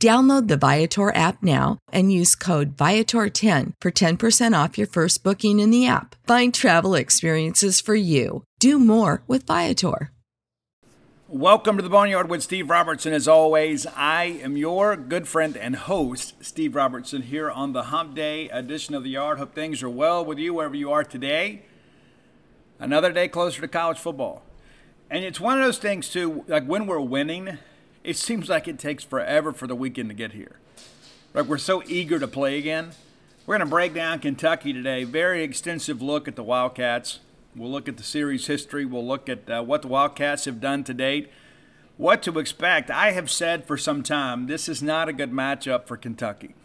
Download the Viator app now and use code Viator10 for 10% off your first booking in the app. Find travel experiences for you. Do more with Viator. Welcome to the Boneyard with Steve Robertson. As always, I am your good friend and host, Steve Robertson, here on the Hump Day edition of the Yard. Hope things are well with you wherever you are today. Another day closer to college football. And it's one of those things, too, like when we're winning, it seems like it takes forever for the weekend to get here. Like we're so eager to play again. We're going to break down Kentucky today. Very extensive look at the Wildcats. We'll look at the series history. We'll look at uh, what the Wildcats have done to date, what to expect. I have said for some time this is not a good matchup for Kentucky.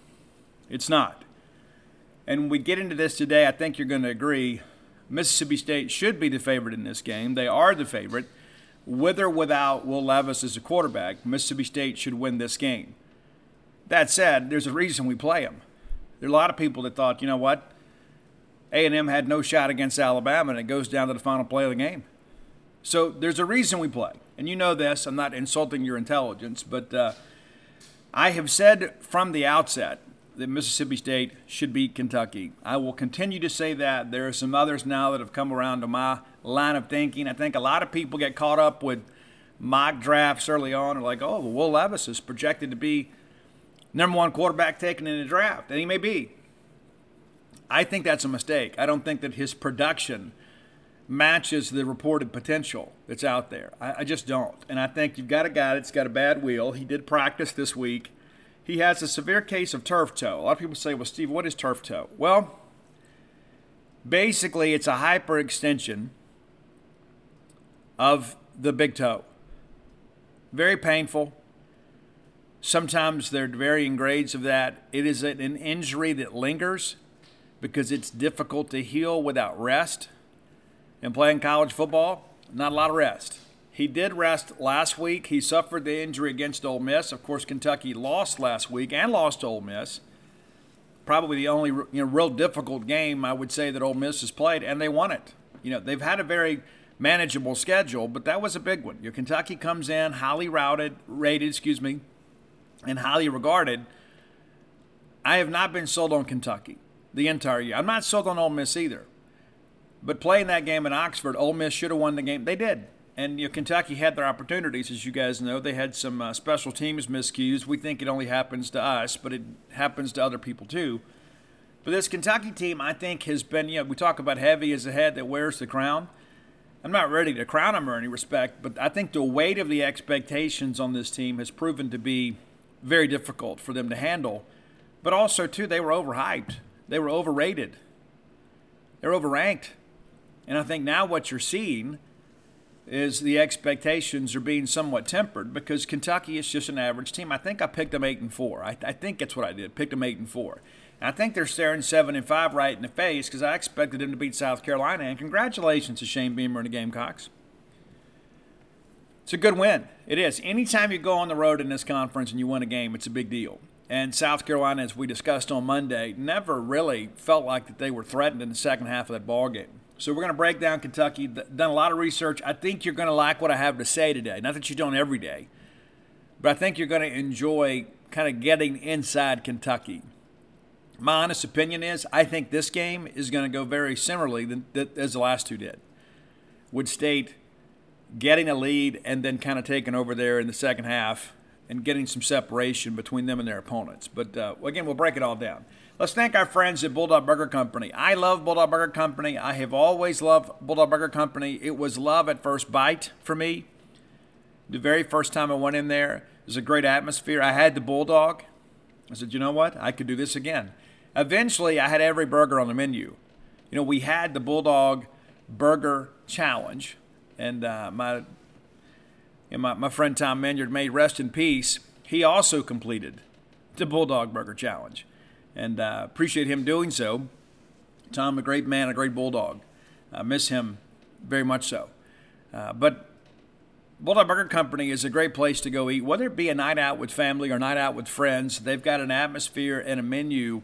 It's not. And when we get into this today, I think you're going to agree Mississippi State should be the favorite in this game. They are the favorite with or without Will Levis as a quarterback, Mississippi State should win this game. That said, there's a reason we play them. There are a lot of people that thought, you know what, A&M had no shot against Alabama, and it goes down to the final play of the game. So there's a reason we play, and you know this. I'm not insulting your intelligence, but uh, I have said from the outset that Mississippi State should beat Kentucky. I will continue to say that. There are some others now that have come around to my line of thinking. I think a lot of people get caught up with mock drafts early on, are like, oh, well, Will Levis is projected to be number one quarterback taken in the draft, and he may be. I think that's a mistake. I don't think that his production matches the reported potential that's out there. I, I just don't. And I think you've got a guy that's got a bad wheel. He did practice this week. He has a severe case of turf toe. A lot of people say, well, Steve, what is turf toe? Well, basically, it's a hyperextension of the big toe. Very painful. Sometimes there are varying grades of that. It is an injury that lingers because it's difficult to heal without rest. And playing college football, not a lot of rest. He did rest last week. He suffered the injury against Ole Miss. Of course, Kentucky lost last week and lost Ole Miss. Probably the only you know, real difficult game I would say that Ole Miss has played, and they won it. You know, they've had a very manageable schedule, but that was a big one. Your Kentucky comes in highly routed, rated, excuse me, and highly regarded. I have not been sold on Kentucky the entire year. I'm not sold on Ole Miss either. But playing that game in Oxford, Ole Miss should have won the game. They did. And you know, Kentucky had their opportunities, as you guys know. They had some uh, special teams miscues. We think it only happens to us, but it happens to other people too. But this Kentucky team, I think, has been, you know, we talk about heavy as the head that wears the crown. I'm not ready to crown them or any respect, but I think the weight of the expectations on this team has proven to be very difficult for them to handle. But also, too, they were overhyped. They were overrated. They're overranked. And I think now what you're seeing is the expectations are being somewhat tempered because Kentucky is just an average team. I think I picked them eight and four. I, I think that's what I did. Picked them eight and four. I think they're staring seven and five right in the face because I expected them to beat South Carolina. And congratulations to Shane Beamer and the Gamecocks. It's a good win. It is. Anytime you go on the road in this conference and you win a game, it's a big deal. And South Carolina, as we discussed on Monday, never really felt like that they were threatened in the second half of that ball game. So we're going to break down Kentucky. Done a lot of research. I think you're going to like what I have to say today. Not that you don't every day, but I think you're going to enjoy kind of getting inside Kentucky. My honest opinion is I think this game is going to go very similarly than, as the last two did. Wood State getting a lead and then kind of taking over there in the second half and getting some separation between them and their opponents. But uh, again, we'll break it all down. Let's thank our friends at Bulldog Burger Company. I love Bulldog Burger Company. I have always loved Bulldog Burger Company. It was love at first bite for me. The very first time I went in there, it was a great atmosphere. I had the Bulldog. I said, you know what? I could do this again. Eventually, I had every burger on the menu. You know, we had the Bulldog Burger Challenge, and uh, my, know, my my friend Tom Minyard, may rest in peace. He also completed the Bulldog Burger Challenge, and uh, appreciate him doing so. Tom, a great man, a great bulldog. I miss him very much so. Uh, but Bulldog Burger Company is a great place to go eat, whether it be a night out with family or night out with friends. They've got an atmosphere and a menu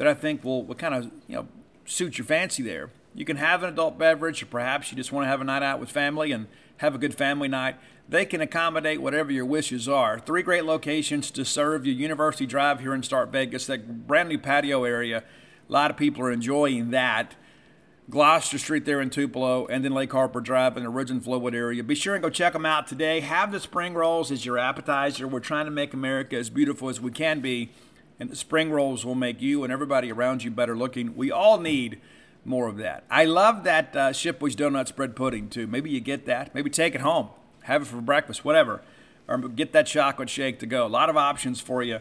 that I think will, will kind of you know suit your fancy there. You can have an adult beverage, or perhaps you just want to have a night out with family and have a good family night. They can accommodate whatever your wishes are. Three great locations to serve you. University Drive here in Stark Vegas, that brand new patio area. A lot of people are enjoying that. Gloster Street there in Tupelo, and then Lake Harbour Drive in the Ridge and Flowood area. Be sure and go check them out today. Have the spring rolls as your appetizer. We're trying to make America as beautiful as we can be and the spring rolls will make you and everybody around you better looking. We all need more of that. I love that uh, Shipley's Donut Spread Pudding too. Maybe you get that. Maybe take it home, have it for breakfast, whatever, or get that chocolate shake to go. A lot of options for you.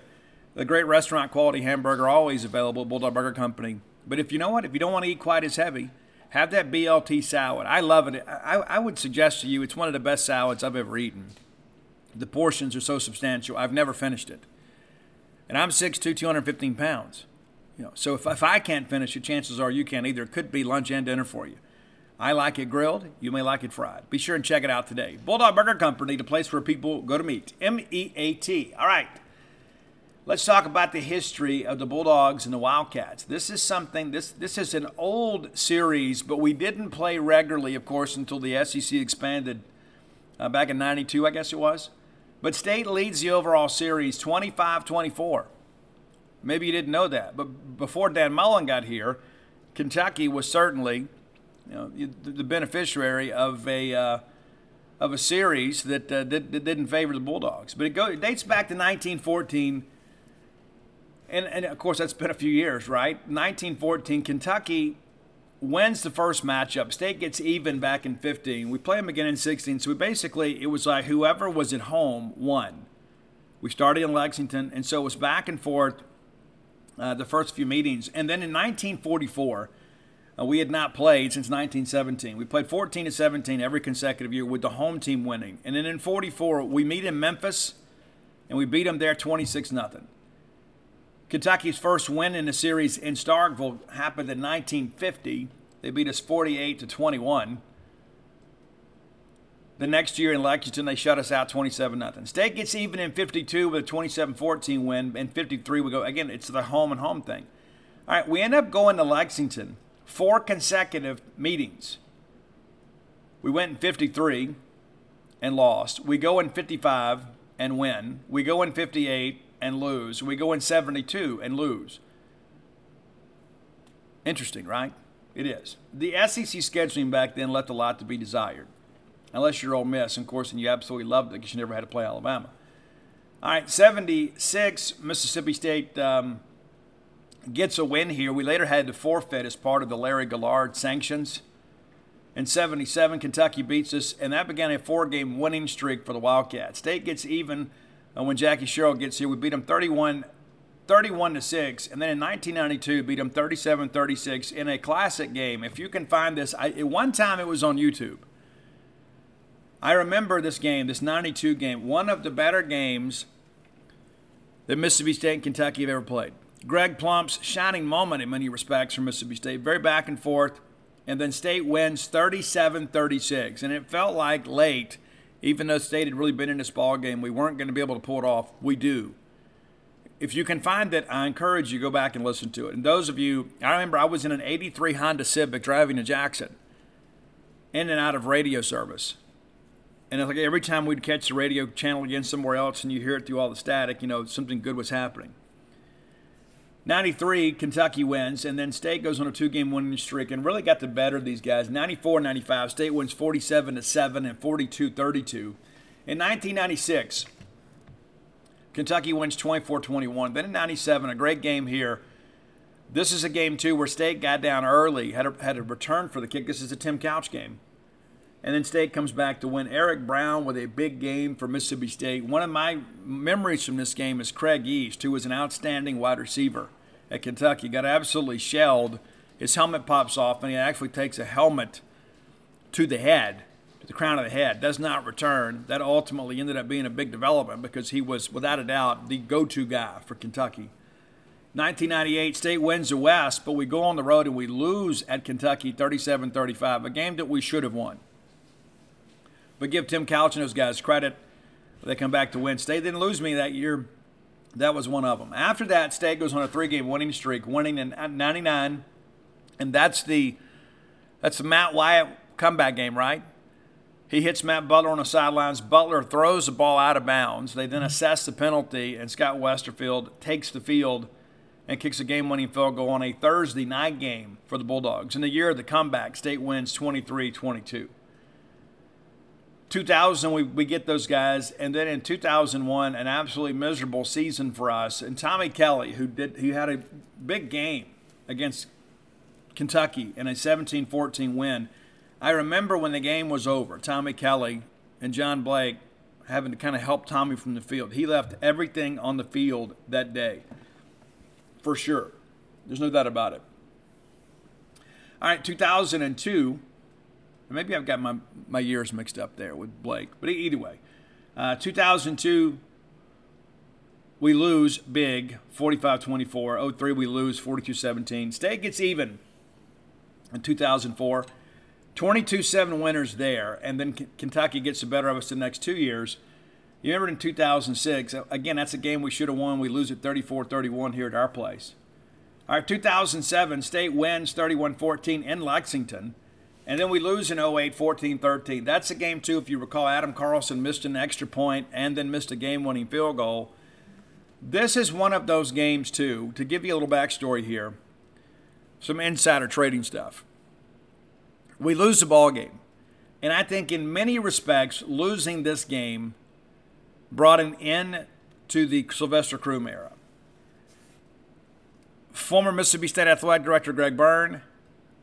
The great restaurant quality hamburger always available at Bulldog Burger Company. But if you know what, if you don't want to eat quite as heavy, have that BLT salad. I love it. I, I would suggest to you it's one of the best salads I've ever eaten. The portions are so substantial. I've never finished it and I'm 6'2", 215 pounds. You know, so if, if I can't finish it, chances are you can't either. It could be lunch and dinner for you. I like it grilled. You may like it fried. Be sure and check it out today. Bulldog Burger Company, the place where people go to meet. M E A T. All right. Let's talk about the history of the Bulldogs and the Wildcats. This is something, this, this is an old series, but we didn't play regularly, of course, until the SEC expanded uh, back in 92, I guess it was. But State leads the overall series 25 24. Maybe you didn't know that. But before Dan Mullen got here, Kentucky was certainly you know, the beneficiary of a, uh, of a series that, uh, that, that, didn't favor the Bulldogs. But it, go, it dates back to 1914. And, and of course, that's been a few years, right? 1914, Kentucky wins the first matchup. State gets even back in 15. We play them again in 16. So we basically, it was like whoever was at home won. We started in Lexington, and so it was back and forth uh, the first few meetings. And then in 1944, uh, we had not played since 1917. We played 14 to 17 every consecutive year with the home team winning. And then in 44, we meet in Memphis, and we beat them there 26 0. Kentucky's first win in the series in Starkville happened in 1950. They beat us 48 to 21. The next year in Lexington, they shut us out 27 0. State gets even in 52 with a 27 14 win. In 53, we go again, it's the home and home thing. All right, we end up going to Lexington four consecutive meetings. We went in 53 and lost. We go in 55 and win. We go in 58 and lose. We go in 72 and lose. Interesting, right? It is. The SEC scheduling back then left a lot to be desired. Unless you're Ole Miss, of course, and you absolutely loved it because you never had to play Alabama. All right, 76, Mississippi State um, gets a win here. We later had to forfeit as part of the Larry Gillard sanctions. In 77, Kentucky beats us, and that began a four game winning streak for the Wildcats. State gets even uh, when Jackie Sherrill gets here. We beat them 31, 31 to 6. And then in 1992, beat them 37 36 in a classic game. If you can find this, I, at one time it was on YouTube. I remember this game, this 92 game, one of the better games that Mississippi State and Kentucky have ever played. Greg Plump's shining moment in many respects for Mississippi State, very back and forth. And then State wins 37 36. And it felt like late even though State had really been in this ball game, we weren't going to be able to pull it off. We do. If you can find it, I encourage you go back and listen to it. And those of you, I remember I was in an '83 Honda Civic driving to Jackson, in and out of radio service, and like every time we'd catch the radio channel again somewhere else and you hear it through all the static, you know, something good was happening. 93, Kentucky wins, and then State goes on a two game winning streak and really got the better of these guys. 94 95, State wins 47 to 7 and 42 32. In 1996, Kentucky wins 24 21. Then in 97, a great game here. This is a game, too, where State got down early, had a, had a return for the kick. This is a Tim Couch game. And then State comes back to win. Eric Brown with a big game for Mississippi State. One of my memories from this game is Craig Yeast, who was an outstanding wide receiver at Kentucky. Got absolutely shelled. His helmet pops off, and he actually takes a helmet to the head, to the crown of the head. Does not return. That ultimately ended up being a big development because he was, without a doubt, the go to guy for Kentucky. 1998, State wins the West, but we go on the road and we lose at Kentucky 37 35, a game that we should have won. But give Tim Couch and those guys credit. They come back to win. State didn't lose me that year. That was one of them. After that, State goes on a three-game winning streak, winning in '99, and that's the that's the Matt Wyatt comeback game, right? He hits Matt Butler on the sidelines. Butler throws the ball out of bounds. They then assess the penalty, and Scott Westerfield takes the field and kicks a game-winning field goal on a Thursday night game for the Bulldogs. In the year of the comeback, State wins 23-22. 2000 we, we get those guys and then in 2001 an absolutely miserable season for us and tommy kelly who did who had a big game against kentucky in a 17-14 win. I remember when the game was over tommy kelly and john blake having to kind of help tommy from the field. He left everything on the field that day for sure. There's no doubt about it. All right 2002 Maybe I've got my, my years mixed up there with Blake. But either way, uh, 2002, we lose big, 45 24. 03, we lose 42 17. State gets even in 2004. 22 7 winners there. And then K- Kentucky gets the better of us the next two years. You remember in 2006, again, that's a game we should have won. We lose it 34 31 here at our place. All right, 2007, State wins 31 14 in Lexington. And then we lose in 08, 14 13. That's a game, too. If you recall, Adam Carlson missed an extra point and then missed a game winning field goal. This is one of those games, too. To give you a little backstory here, some insider trading stuff. We lose the ball game. And I think, in many respects, losing this game brought an end to the Sylvester Croom era. Former Mississippi State Athletic Director Greg Byrne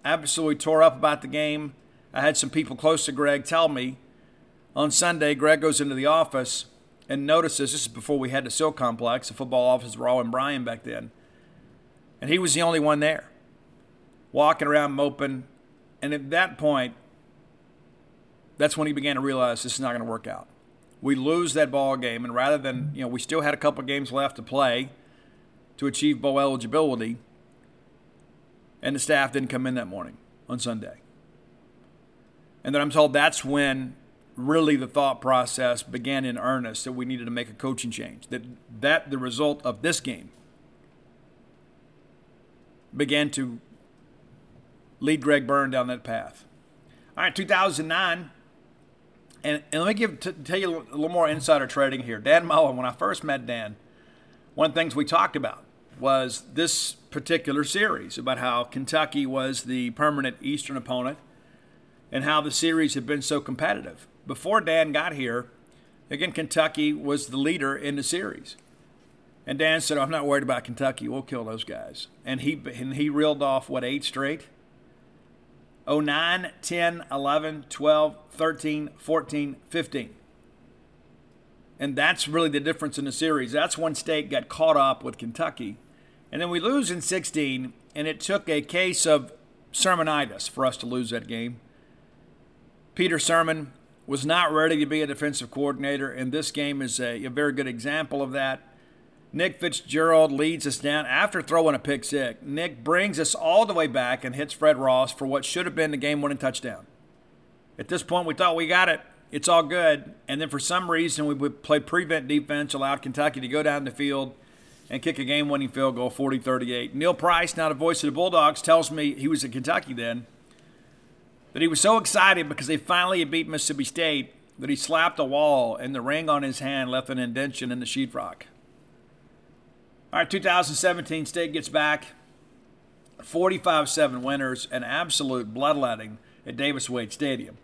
absolutely tore up about the game. I had some people close to Greg tell me on Sunday, Greg goes into the office and notices this is before we had the Silk Complex. The football offices were all in Bryan back then. And he was the only one there, walking around moping. And at that point, that's when he began to realize this is not going to work out. We lose that ball game, and rather than, you know, we still had a couple games left to play to achieve bowl eligibility and the staff didn't come in that morning on Sunday. And then I'm told that's when really the thought process began in earnest that we needed to make a coaching change. That that the result of this game began to lead Greg Byrne down that path. All right, 2009. And, and let me give t- tell you a little more insider trading here. Dan Mullen, when I first met Dan, one of the things we talked about was this particular series about how Kentucky was the permanent Eastern opponent and how the series had been so competitive. Before Dan got here, again, Kentucky was the leader in the series. And Dan said, I'm not worried about Kentucky. We'll kill those guys. And he, and he reeled off, what, eight straight? 09, 10, 11, 12, 13, 14, 15. And that's really the difference in the series. That's when State got caught up with Kentucky and then we lose in 16, and it took a case of sirmonitis for us to lose that game. Peter Sirmon was not ready to be a defensive coordinator, and this game is a, a very good example of that. Nick Fitzgerald leads us down after throwing a pick six. Nick brings us all the way back and hits Fred Ross for what should have been the game winning touchdown. At this point, we thought we got it. It's all good. And then for some reason, we played prevent defense, allowed Kentucky to go down the field and kick a game winning field goal 40 38. Neil Price, now the voice of the Bulldogs, tells me he was in Kentucky then that he was so excited because they finally had beat Mississippi State that he slapped a wall and the ring on his hand left an indention in the sheetrock. All right, 2017 State gets back. 45 7 winners, an absolute bloodletting at Davis Wade Stadium.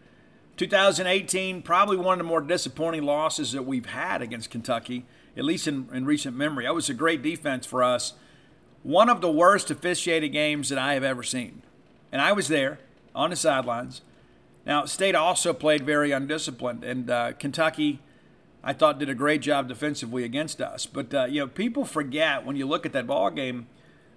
2018, probably one of the more disappointing losses that we've had against Kentucky, at least in, in recent memory. That was a great defense for us. One of the worst officiated games that I have ever seen. And I was there on the sidelines. Now, State also played very undisciplined, and uh, Kentucky, I thought, did a great job defensively against us. But uh, you know, people forget when you look at that ball game.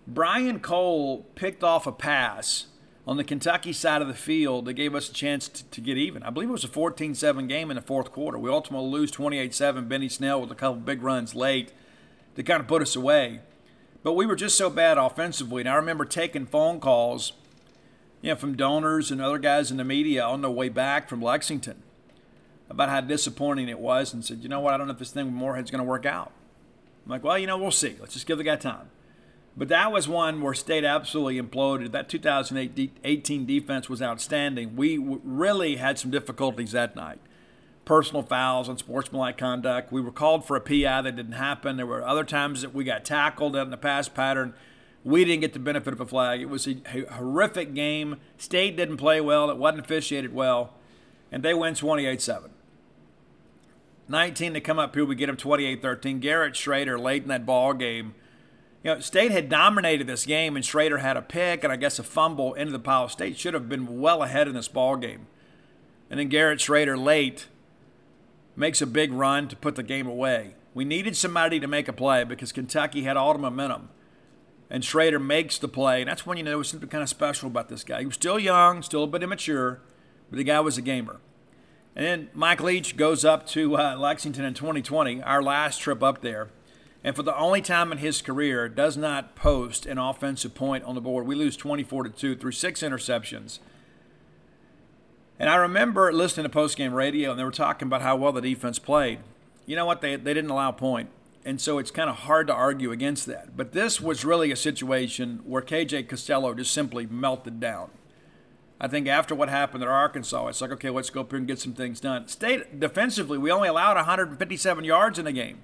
Brian Cole picked off a pass on the Kentucky side of the field they gave us a chance to, to get even. I believe it was a 14-7 game in the fourth quarter. We ultimately lose 28-7. Benny Snell with a couple big runs late to kind of put us away. But we were just so bad offensively. And I remember taking phone calls – you know, from donors and other guys in the media on their way back from Lexington about how disappointing it was and said, you know what, I don't know if this thing with Morehead's going to work out. I'm like, well, you know, we'll see. Let's just give the guy time. But that was one where State absolutely imploded. That 2018 defense was outstanding. We really had some difficulties that night. Personal fouls and sportsmanlike conduct. We were called for a PI that didn't happen. There were other times that we got tackled in the pass pattern we didn't get the benefit of a flag. It was a, horrific game. State didn't play well. It wasn't officiated well. And they win 28 7. 19 to come up here, we get them 28 13. Garrett Shrader late in that ball game. You know, State had dominated this game, and Shrader had a pick and I guess a fumble into the pile. State should have been well ahead in this ball game. And then Garrett Shrader late makes a big run to put the game away. We needed somebody to make a play because Kentucky had all the momentum and Shrader makes the play. And that's when you know there was something kind of special about this guy. He was still young, still a bit immature, but the guy was a gamer. And then Mike Leach goes up to uh, Lexington in 2020, our last trip up there. And for the only time in his career, does not post an offensive point on the board. We lose 24 to 2 through six interceptions. And I remember listening to postgame radio, and they were talking about how well the defense played. You know what? They, they didn't allow a point and so it's kind of hard to argue against that. But this was really a situation where KJ Costello just simply melted down. I think after what happened at Arkansas, it's like, okay, let's go up here and get some things done. State defensively, we only allowed 157 yards in the game.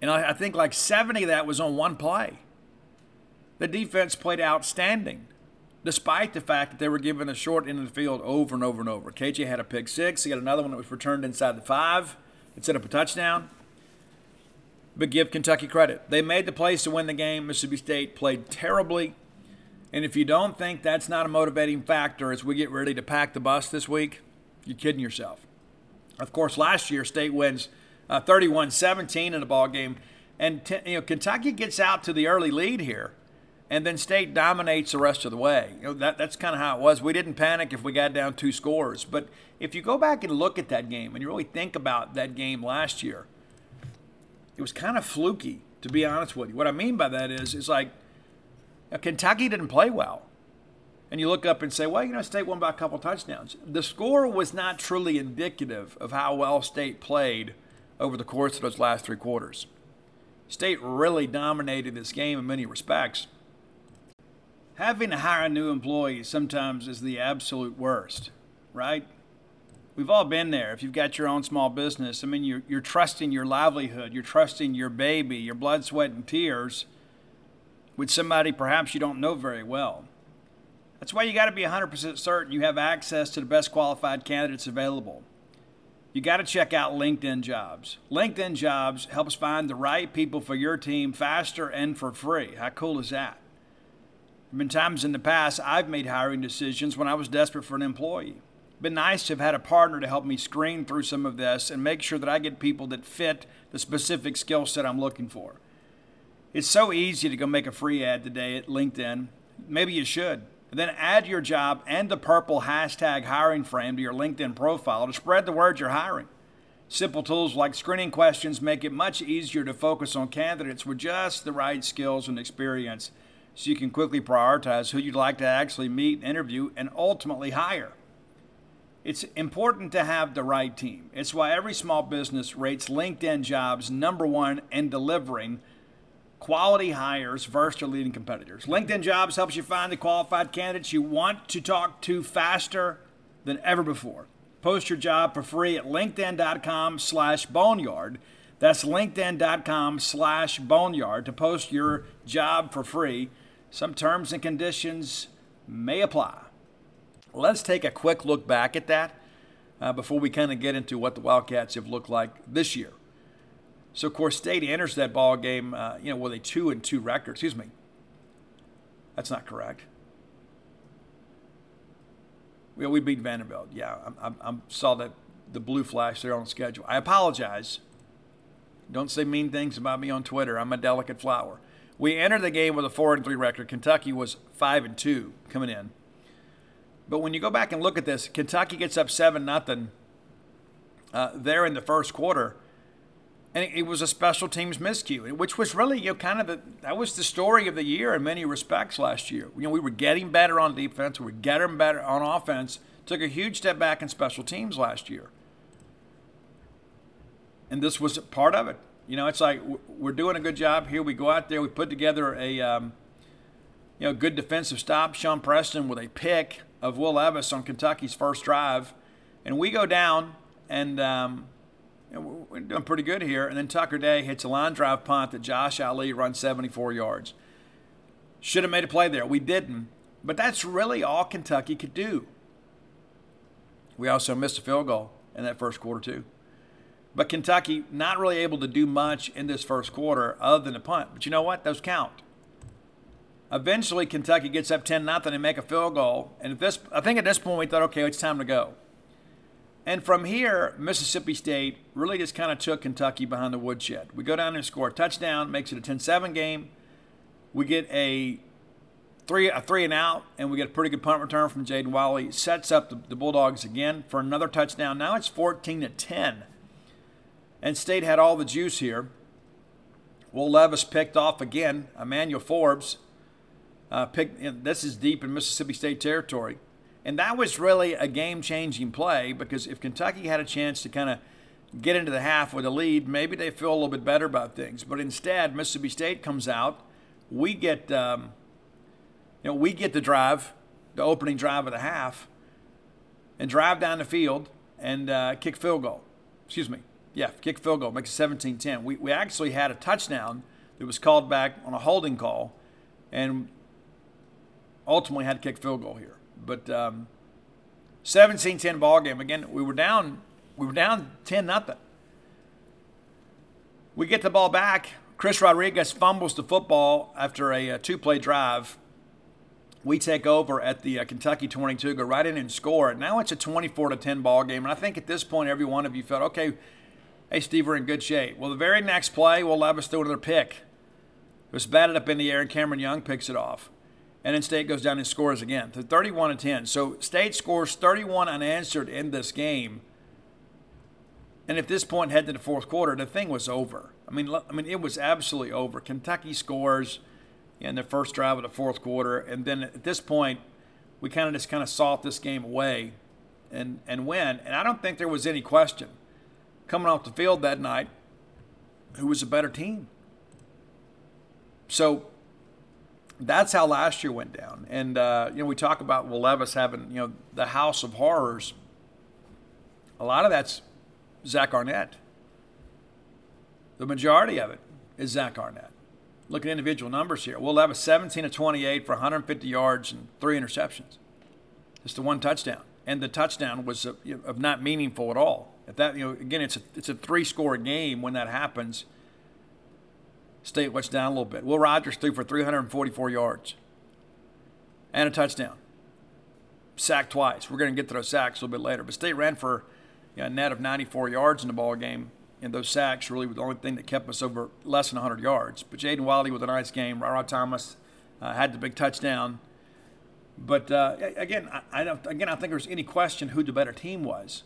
And I think like 70 of that was on one play. The defense played outstanding, despite the fact that they were given a short end of the field over and over and over. KJ had a pick six. He had another one that was returned inside the five. It set up a touchdown but give Kentucky credit. They made the plays to win the game. Mississippi State played terribly. And if you don't think that's not a motivating factor as we get ready to pack the bus this week, you're kidding yourself. Of course, last year State wins uh, 31-17 in the ball game, and t- you know Kentucky gets out to the early lead here, and then State dominates the rest of the way. You know, that, that's kind of how it was. We didn't panic if we got down two scores, but if you go back and look at that game and you really think about that game last year – it was kind of fluky, to be honest with you. What I mean by that is, is like Kentucky didn't play well. And you look up and say, well, you know, State won by a couple touchdowns. The score was not truly indicative of how well State played over the course of those last three quarters. State really dominated this game in many respects. Having to hire a new employee sometimes is the absolute worst, right? we've all been there. If you've got your own small business, I mean, you're, you're trusting your livelihood, you're trusting your baby, your blood, sweat, and tears with somebody perhaps you don't know very well. That's why you got to be 100% certain you have access to the best qualified candidates available. You got to check out LinkedIn Jobs. LinkedIn Jobs helps find the right people for your team faster and for free. How cool is that? There have been times in the past I've made hiring decisions when I was desperate for an employee been nice to have had a partner to help me screen through some of this and make sure that I get people that fit the specific skill set I'm looking for. It's so easy to go make a free ad today at LinkedIn. Maybe you should. Then add your job and the purple hashtag hiring frame to your LinkedIn profile to spread the word you're hiring. Simple tools like screening questions make it much easier to focus on candidates with just the right skills and experience so you can quickly prioritize who you'd like to actually meet, interview, and ultimately hire. It's important to have the right team. It's why every small business rates LinkedIn jobs number one in delivering quality hires versus your leading competitors. LinkedIn jobs helps you find the qualified candidates you want to talk to faster than ever before. Post your job for free at linkedin.com slash boneyard. That's linkedin.com slash boneyard to post your job for free. Some terms and conditions may apply. Let's take a quick look back at that uh, before we kind of get into what the Wildcats have looked like this year. So, of course, State enters that ball game, uh, you know, with a two and two record. Excuse me. That's not correct. Well, we beat Vanderbilt. Yeah, I, I, I saw that the blue flash there on the schedule. I apologize. Don't say mean things about me on Twitter. I'm a delicate flower. We entered the game with a four and three record. Kentucky was five and two coming in. But when you go back and look at this, Kentucky gets up seven nothing uh, there in the first quarter, and it, was a special teams miscue, which was really you know kind of the that was the story of the year in many respects last year. You know we were getting better on defense, we were getting better on offense. Took a huge step back in special teams last year, and this was part of it. You know, it's like we're doing a good job here. We go out there, we put together a um, you know good defensive stop. Sean Preston with a pick of Will Levis on Kentucky's first drive, and we go down and um, we're doing pretty good here. And then Tucker Day hits a line drive punt that Josh Ali runs 74 yards. Should have made a play there. We didn't, but that's really all Kentucky could do. We also missed a field goal in that first quarter too. But Kentucky not really able to do much in this first quarter other than a punt. But you know what? Those count. Eventually, Kentucky gets up 10 nothing and make a field goal. And at this, I think at this point we thought, okay, it's time to go. And from here, Mississippi State really just kind of took Kentucky behind the woodshed. We go down and score a touchdown, makes it a 10-7 game. We get a three a three and out, and we get a pretty good punt return from Jaden Walley. Sets up the, the Bulldogs again for another touchdown. Now it's 14 to 10, and State had all the juice here. Will Levis picked off again. Emmanuel Forbes uh, picked. This is deep in Mississippi State territory. And that was really a game changing play because if Kentucky had a chance to kind of get into the half with a lead, maybe they feel a little bit better about things. But instead, Mississippi State comes out. We get, um, you know, we get the drive, the opening drive of the half, and drive down the field and uh, kick field goal. Excuse me. Yeah, kick field goal, makes it 17 10. We, we actually had a touchdown that was called back on a holding call and ultimately had to kick field goal here. But um, 17-10 ball game. Again, we were down. We were down 10 nothing. We get the ball back. Chris Rodriguez fumbles the football after a, a uh, two-play drive. We take over at the uh, Kentucky 22, go right in and score. Now it's a 24 to 10 ball game, and I think at this point every one of you felt okay. Hey, Steve, we're in good shape. Well, the very next play, Will Levis throw another pick. It was batted up in the air, and Cameron Young picks it off and then State goes down and scores again to 31 and 10. So State scores 31 unanswered in this game. And at this point, heading to the fourth quarter, the thing was over. I mean, I mean, it was absolutely over. Kentucky scores in the first drive of the fourth quarter, and then at this point, we kind of just kind of salt this game away and and win. And I don't think there was any question coming off the field that night who was a better team. So that's how last year went down. And uh, you know, we talk about Will Levis having you know the House of Horrors. A lot of that's Zach Arnett. The majority of it is Zach Arnett. Look at individual numbers here. Will Levis 17 to 28 for 150 yards and three interceptions. Just the one touchdown, and the touchdown was of, of not meaningful at all. At that, you know, again, it's a it's a three score game when that happens State went down a little bit. Will Rogers threw for 344 yards and a touchdown. Sacked twice. We're going to get to those sacks a little bit later. But State ran for you know, a net of 94 yards in the ball game. And those sacks really were the only thing that kept us over less than 100 yards. But Jaden Walley with a nice game. Rara Thomas uh, had the big touchdown. But uh, again, I, I, don't. Again, I think there's any question who the better team was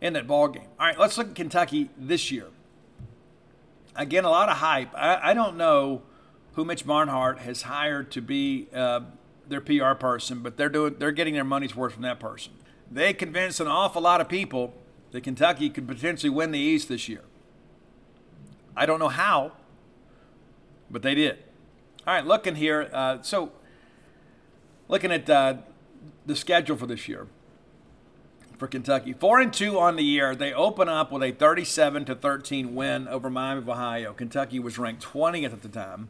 in that ball game. All right, let's look at Kentucky this year again, a lot of hype. I, I don't know who Mitch Barnhart has hired to be uh, their PR person, but they're doing they're getting their money's worth from that person. They convinced an awful lot of people that Kentucky could potentially win the East this year. I don't know how, but they did. All right, looking here. Uh, so, looking at uh, the schedule for this year, for Kentucky. Four and two on the year. They open up with a 37 to 13 win over Miami of Ohio. Kentucky was ranked 20th at the time.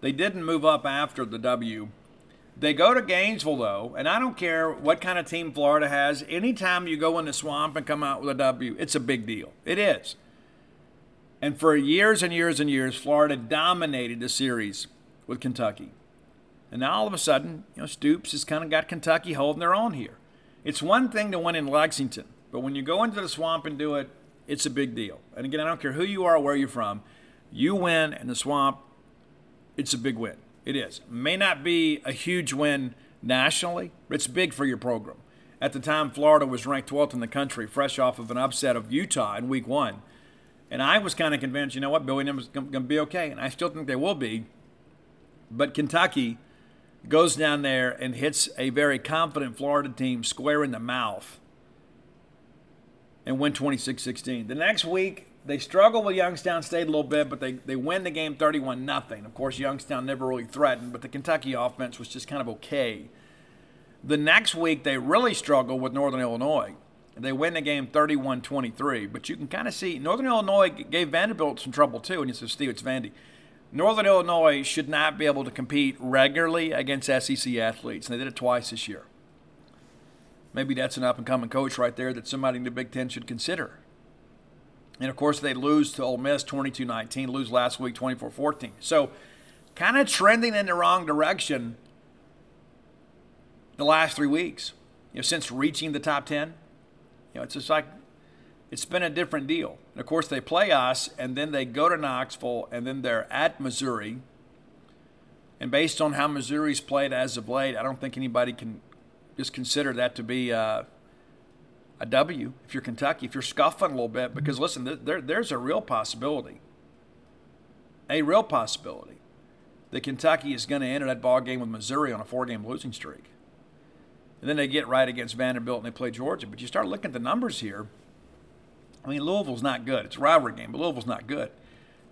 They didn't move up after the W. They go to Gainesville though, and I don't care what kind of team Florida has. Anytime you go in the swamp and come out with a W, it's a big deal. It is. And for years and years and years, Florida dominated the series with Kentucky. And now all of a sudden, you know, Stoops has kind of got Kentucky holding their own here. It's one thing to win in Lexington, but when you go into the swamp and do it, it's a big deal. And again, I don't care who you are or where you're from, you win in the swamp, it's a big win. It is. May not be a huge win nationally, but it's big for your program. At the time, Florida was ranked 12th in the country, fresh off of an upset of Utah in week one. And I was kind of convinced, you know what, Billy is going to be okay. And I still think they will be. But Kentucky goes down there and hits a very confident Florida team square in the mouth and win 26 16. The next week, they struggle with Youngstown State a little bit, but they, they win the game 31 0. Of course, Youngstown never really threatened, but the Kentucky offense was just kind of okay. The next week, they really struggle with Northern Illinois. They win the game 31 23. But you can kind of see Northern Illinois gave Vanderbilt some trouble too. And you said, Steve, it's Vandy. Northern Illinois should not be able to compete regularly against SEC athletes. And they did it twice this year. Maybe that's an up and coming coach right there that somebody in the Big Ten should consider. And of course, they lose to Ole Miss 22 19, lose last week 24 14. So, kind of trending in the wrong direction the last three weeks. You know, since reaching the top 10, you know, it's just like it's been a different deal. And of course, they play us, and then they go to Knoxville, and then they're at Missouri. And based on how Missouri's played as of late, I don't think anybody can just consider that to be uh, a W if you're Kentucky, if you're scuffling a little bit. Because listen, there, there's a real possibility, a real possibility that Kentucky is going to enter that ball game with Missouri on a four-game losing streak. And then they get right against Vanderbilt and they play Georgia. But you start looking at the numbers here – I mean, Louisville's not good. It's a rivalry game, but Louisville's not good.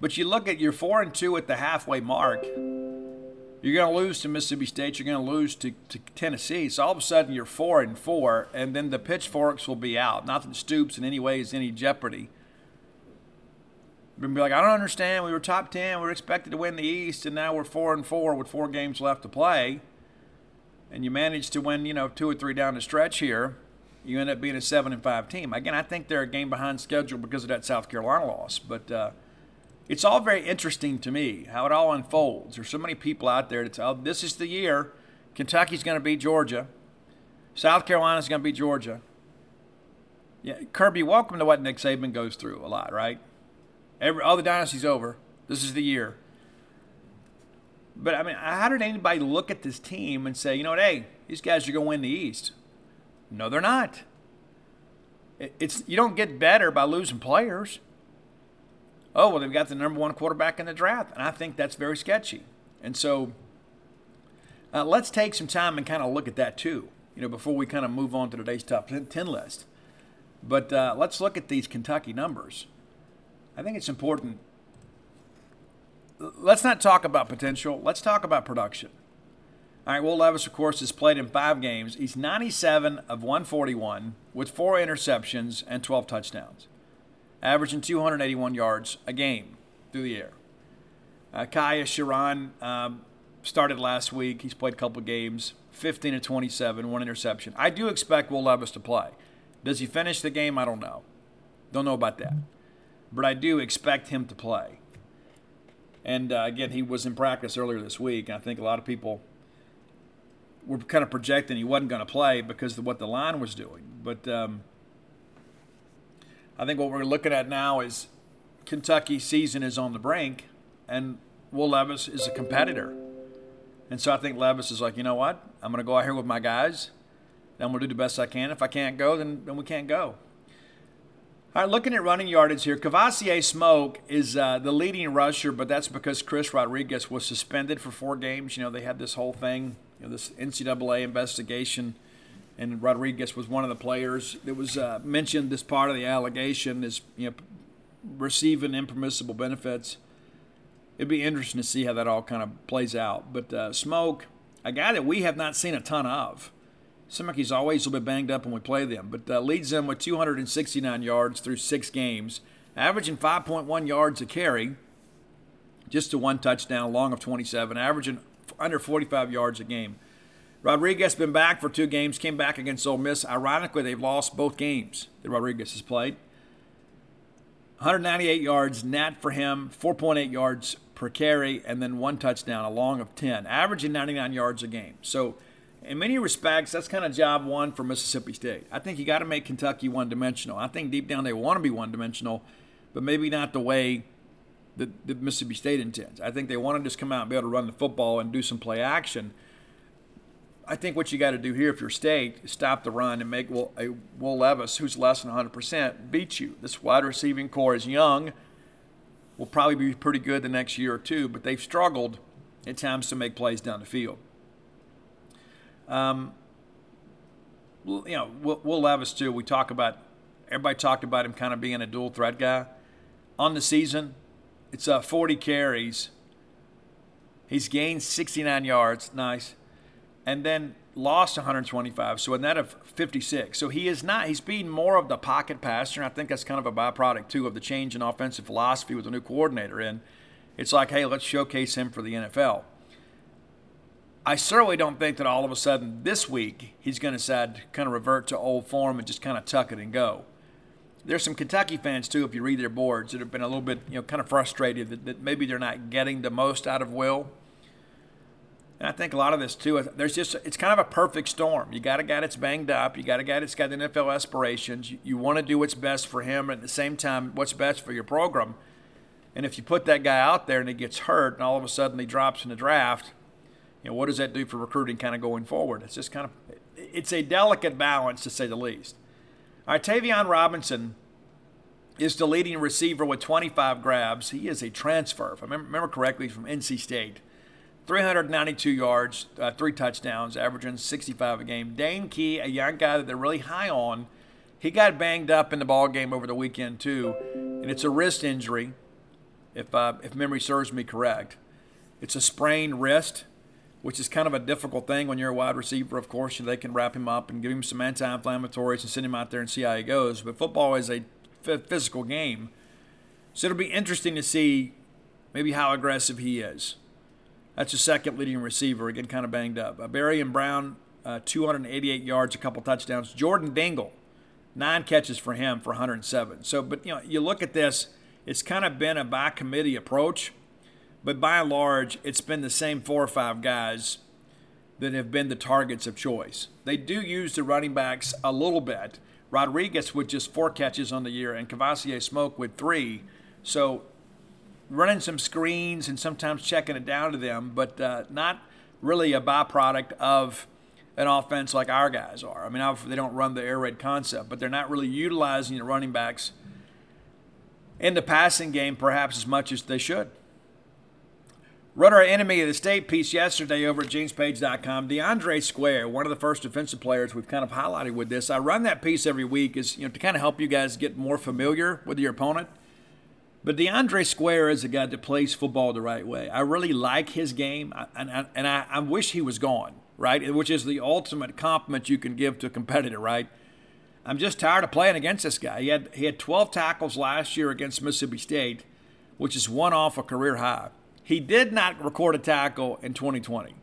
But you look at your four and two at the halfway mark. You're going to lose to Mississippi State. You're going to lose to, to Tennessee. So all of a sudden you're four and four, and then the pitchforks will be out. Not that Stoops in any way is any jeopardy. But be like, I don't understand. We were top ten. We were expected to win the East, and now we're four and four with four games left to play. And you managed to win, you know, two or three down the stretch here you end up being a seven and five team. Again, I think they're a game behind schedule because of that South Carolina loss, but uh, it's all very interesting to me how it all unfolds. There's so many people out there that tell this is the year Kentucky's going to beat Georgia, South Carolina's going to beat Georgia. Yeah, Kirby, welcome to what Nick Saban goes through a lot, right? Every, all the dynasty's over. This is the year. But I mean, how did anybody look at this team and say, you know what, hey, these guys are going to win the East? No, they're not. It's you don't get better by losing players. Oh well, they've got the number one quarterback in the draft, and I think that's very sketchy. And so, uh, let's take some time and kind of look at that too. You know, before we kind of move on to today's top ten list. But uh, let's look at these Kentucky numbers. I think it's important. Let's not talk about potential. Let's talk about production. All right, Will Levis, of course, has played in five games. He's 97 of 141 with four interceptions and 12 touchdowns, averaging 281 yards a game through the air. Uh, Kaiya Sheron um, started last week. He's played a couple games, 15 to 27, one interception. I do expect Will Levis to play. Does he finish the game? I don't know. Don't know about that. But I do expect him to play. And uh, again, he was in practice earlier this week. And I think a lot of people were kind of projecting he wasn't going to play because of what the line was doing. But um, I think what we're looking at now is Kentucky's season is on the brink, and Will Levis is a competitor. And so I think Levis is like, you know what? I'm going to go out here with my guys. I'm going to do the best I can. If I can't go, then, then we can't go. All right, looking at running yardage here, Kavosiey Smoke is uh, the leading rusher, but that's because Chris Rodriguez was suspended for four games. You know, they had this whole thing know, this NCAA investigation, and Rodriguez was one of the players that was uh, mentioned as part of the allegation is you know receiving impermissible benefits. It'd be interesting to see how that all kind of plays out. But uh, Smoke, a guy that we have not seen a ton of, Seems like he's always a little bit banged up when we play them, but uh, leads them with 269 yards through six games, averaging 5.1 yards a carry, just to one touchdown, long of 27, averaging under 45 yards a game. Rodriguez been back for two games, came back against Ole Miss. Ironically, they've lost both games that Rodriguez has played. 198 yards net for him, 4.8 yards per carry, and then one touchdown, a long of 10, averaging 99 yards a game. So, in many respects, that's kind of job one for Mississippi State. I think you got to make Kentucky one dimensional. I think deep down they want to be one dimensional, but maybe not the way that, that Mississippi State intends. I think they want to just come out and be able to run the football and do some play action. I think what you got to do here, if you're state, is stop the run and make Will, a Will Levis, who's less than 100%, beat you. This wide receiving core is young, will probably be pretty good the next year or two, but they've struggled at times to make plays down the field. Um, you know, Will, Will Levis too. We talk about everybody talked about him kind of being a dual threat guy. On the season, it's uh, 40 carries. He's gained 69 yards. Nice and then lost 125, so a net of 56. So he is not, he's being more of the pocket passer, and I think that's kind of a byproduct, too, of the change in offensive philosophy with the new coordinator. And it's like, hey, let's showcase him for the NFL. I certainly don't think that all of a sudden this week he's going to kind of revert to old form and just kind of tuck it and go. There's some Kentucky fans, too, if you read their boards, that have been a little bit, you know, kind of frustrated that, that maybe they're not getting the most out of Will. And I think a lot of this too, there's just, it's kind of a perfect storm. You got a guy that's banged up. You got a guy that's got the NFL aspirations. You, you want to do what's best for him, at the same time, what's best for your program. And if you put that guy out there and he gets hurt and all of a sudden he drops in the draft, you know, what does that do for recruiting kind of going forward? It's just kind of, it's a delicate balance to say the least. Tayvion Robinson is the leading receiver with 25 grabs. He is a transfer, if I remember correctly, from NC State. 392 yards, uh, three touchdowns, averaging 65 a game. Dane Key, a young guy that they're really high on, he got banged up in the ball game over the weekend too, and it's a wrist injury, if uh, if memory serves me correct. It's a sprained wrist, which is kind of a difficult thing when you're a wide receiver. Of course, they can wrap him up and give him some anti-inflammatories and send him out there and see how he goes. But football is a physical game, so it'll be interesting to see maybe how aggressive he is. That's the second leading receiver, again, kind of banged up. Uh, and Brown, uh, 288 yards, a couple touchdowns. Jordan Dingle, nine catches for him for 107. So, but you know, you look at this, it's kind of been a by committee approach, but by and large, it's been the same four or five guys that have been the targets of choice. They do use the running backs a little bit. Rodriguez with just four catches on the year, and Kavosiey Smoke with three. So running some screens and sometimes checking it down to them, but uh, not really a byproduct of an offense like our guys are. I mean, they don't run the air raid concept, but they're not really utilizing the running backs in the passing game perhaps as much as they should. Wrote our enemy of the state piece yesterday over at genespage.com. DeAndre Square, one of the first defensive players we've kind of highlighted with this. I run that piece every week is you know to kind of help you guys get more familiar with your opponent. But DeAndre Square is a guy that plays football the right way. I really like his game, and, I, and I, I wish he was gone, right? Which is the ultimate compliment you can give to a competitor, right? I'm just tired of playing against this guy. He had he had 12 tackles last year against Mississippi State, which is one off a career high. He did not record a tackle in 2020.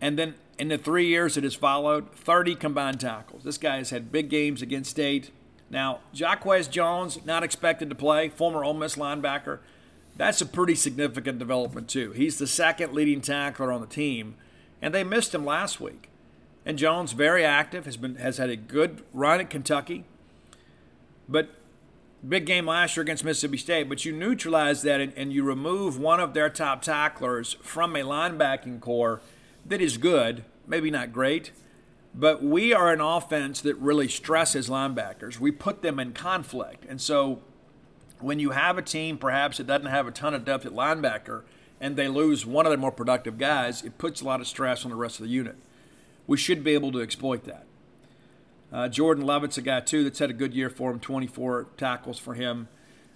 And then in the three years that has followed, 30 combined tackles. This guy has had big games against State. Now, Jacquez Jones, not expected to play, former Ole Miss linebacker. That's a pretty significant development, too. He's the second leading tackler on the team, and they missed him last week. And Jones, very active, has been has had a good run at Kentucky. But big game last year against Mississippi State, but you neutralize that and, and, you remove one of their top tacklers from a linebacking core that is good, maybe not great, but we are an offense that really stresses linebackers. We put them in conflict. And so when you have a team perhaps that doesn't have a ton of depth at linebacker and they lose one of their more productive guys, it puts a lot of stress on the rest of the unit. We should be able to exploit that. Uh, Jordan Lovett's a guy, too, that's had a good year for him 24 tackles for him.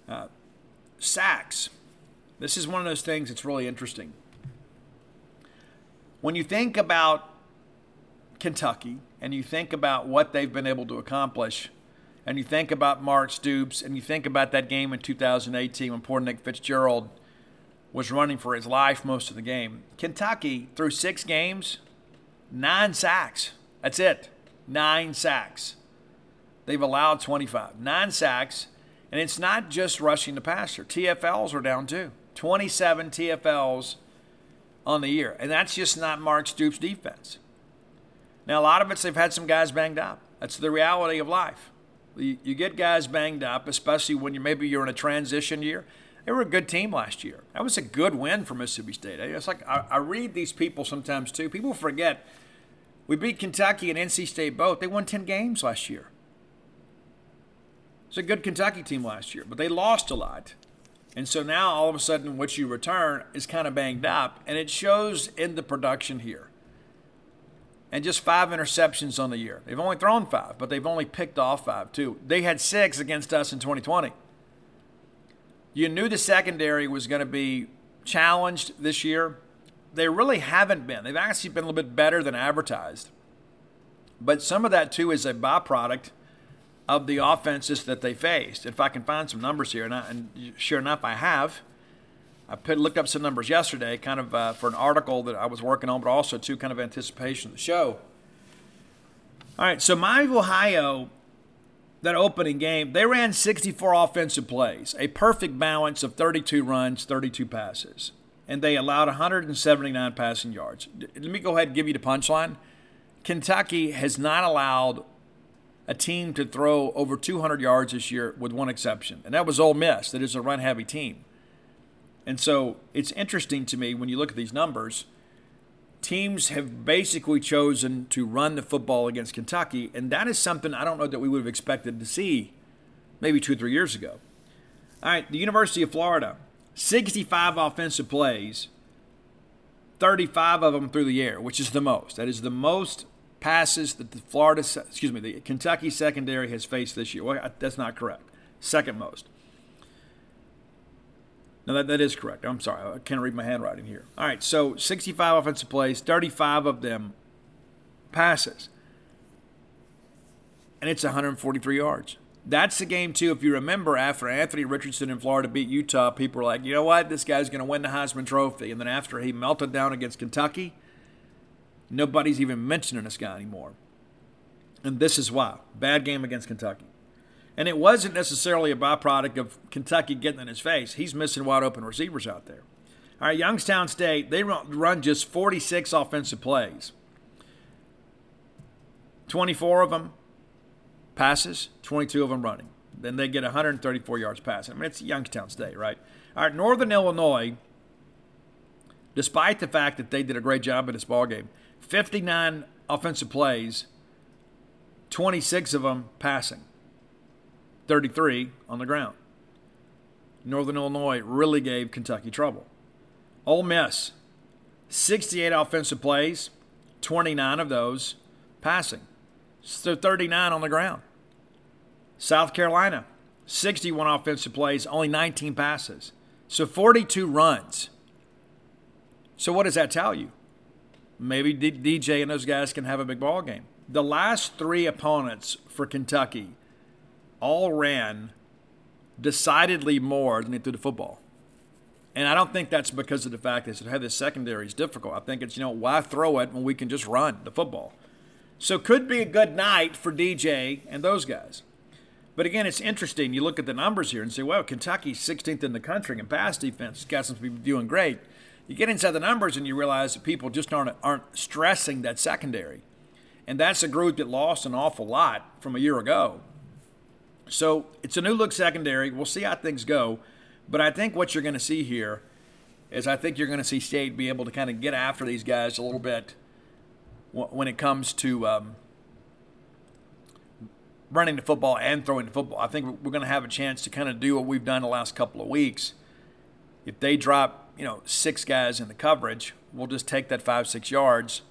Uh, sacks. This is one of those things that's really interesting. When you think about Kentucky and you think about what they've been able to accomplish, and you think about Mark Stoops, and you think about that game in 2018 when poor Nick Fitzgerald was running for his life most of the game. Kentucky, through six games, nine sacks. That's it. Nine sacks. They've allowed 25. Nine sacks. And it's not just rushing the passer. TFLs are down too. 27 TFLs on the year. And that's just not Mark Stoops' defense. Now, a lot of it's they've had some guys banged up. That's the reality of life. You, get guys banged up, especially when you maybe you're in a transition year. They were a good team last year. That was a good win for Mississippi State. It's like I, I read these people sometimes too. People forget we beat Kentucky and NC State both. They won 10 games last year. It's a good Kentucky team last year, but they lost a lot. And so now all of a sudden what you return is kind of banged up, and it shows in the production here. And just five interceptions on the year. They've only thrown five, but they've only picked off five, too. They had six against us in 2020. You knew the secondary was going to be challenged this year. They really haven't been. They've actually been a little bit better than advertised. But some of that, too, is a byproduct of the offenses that they faced. If I can find some numbers here, and, I, and sure enough, I have. I put, looked up some numbers yesterday, kind of uh, for an article that I was working on, but also too kind of anticipation of the show. All right, so Miami, Ohio, that opening game, they ran 64 offensive plays, a perfect balance of 32 runs, 32 passes, and they allowed 179 passing yards. Let me go ahead and give you the punchline. Kentucky has not allowed a team to throw over 200 yards this year, with one exception, and that was Ole Miss. That is a run-heavy team, and so it's interesting to me when you look at these numbers. Teams have basically chosen to run the football against Kentucky, and that is something I don't know that we would have expected to see maybe two or three years ago. All right, the University of Florida, 65 offensive plays, 35 of them through the air, which is the most. That is the most passes that the Florida, excuse me, the Kentucky secondary has faced this year. Well, that's not correct. Second most. No, that, that is correct. I'm sorry. I can't read my handwriting here. All right, so 65 offensive plays, 35 of them passes. And it's 143 yards. That's the game, too. If you remember, after Anthony Richardson in Florida beat Utah, people were like, you know what? This guy's going to win the Heisman Trophy. And then after he melted down against Kentucky, Nobody's even mentioning this guy anymore. And this is why. Bad game against Kentucky. And it wasn't necessarily a byproduct of Kentucky getting in his face. He's missing wide open receivers out there. All right, Youngstown State, they run just 46 offensive plays. 24 of them passes, 22 of them running. Then they get 134 yards passing. I mean, it's Youngstown State, right? All right, Northern Illinois, despite the fact that they did a great job in this ball game, 59 offensive plays, 26 of them passing, 33 on the ground. Northern Illinois really gave Kentucky trouble. Ole Miss, 68 offensive plays, 29 of those passing. So 39 on the ground. South Carolina, 61 offensive plays, only 19 passes. So 42 runs. So what does that tell you? Maybe DJ and those guys can have a big ball game. The last three opponents for Kentucky all ran decidedly more than they threw the football. And I don't think that's because of the fact that hey, the secondary is difficult. I think it's, you know, why throw it when we can just run the football? So could be a good night for DJ and those guys. But again, it's interesting. You look at the numbers here and say, well, Kentucky's 16th in the country in pass defense. Seems to be doing great you get inside the numbers and you realize that people just aren't aren't stressing that secondary, and that's a group that lost an awful lot from a year ago. So it's a new look secondary. We'll see how things go, but I think what you're going to see here is I think you're going to see State be able to kind of get after these guys a little bit when it comes to um, running the football and throwing the football. I think we're going to have a chance to kind of do what we've done the last couple of weeks. If they drop you know, six guys in the coverage, we'll just take that five, six yards,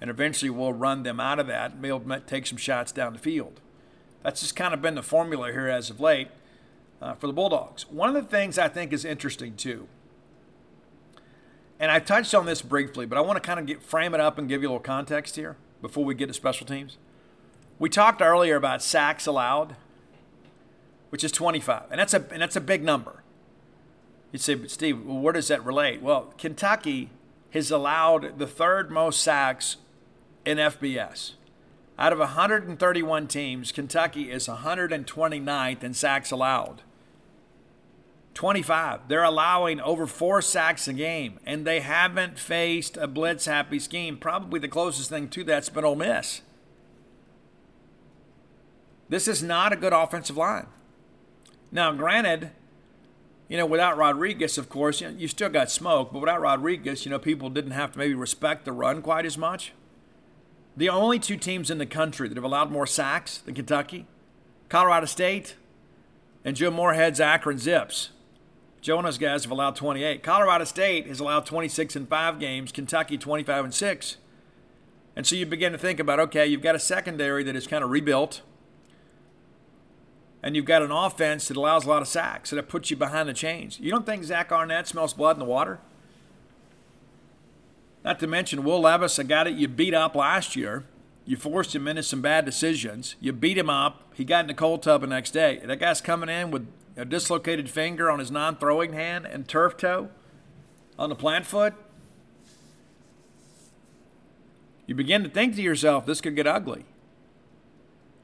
and eventually we'll run them out of that and be able to take some shots down the field. That's just kind of been the formula here as of late uh, for the Bulldogs. One of the things I think is interesting too, and I touched on this briefly, but I want to kind of get, frame it up and give you a little context here before we get to special teams? We talked earlier about sacks allowed, which is 25, and that's a and that's a big number. You'd say, but Steve, well, where does that relate? Well, Kentucky has allowed the third most sacks in FBS. Out of 131 teams, Kentucky is 129th in sacks allowed. 25. They're allowing over four sacks a game, and they haven't faced a blitz happy scheme. Probably the closest thing to that's been Ole Miss. This is not a good offensive line. Now, granted, you know, without Rodriguez, of course, you, know, you still got smoke, but without Rodriguez, you know, people didn't have to maybe respect the run quite as much. The only two teams in the country that have allowed more sacks than Kentucky, Colorado State and Jim Moorhead's Akron Zips. His guys have allowed 28. Colorado State has allowed 26 in five games, Kentucky 25 and 6. And so you begin to think about okay, you've got a secondary that is kind of rebuilt, and you've got an offense that allows a lot of sacks, and it puts you behind the chains. You don't think Zach Arnett smells blood in the water? Not to mention Will Levis, a guy that you beat up last year. You forced him into some bad decisions. You beat him up. He got in the cold tub the next day. That guy's coming in with a dislocated finger on his non throwing hand and turf toe on the plant foot. You begin to think to yourself, this could get ugly.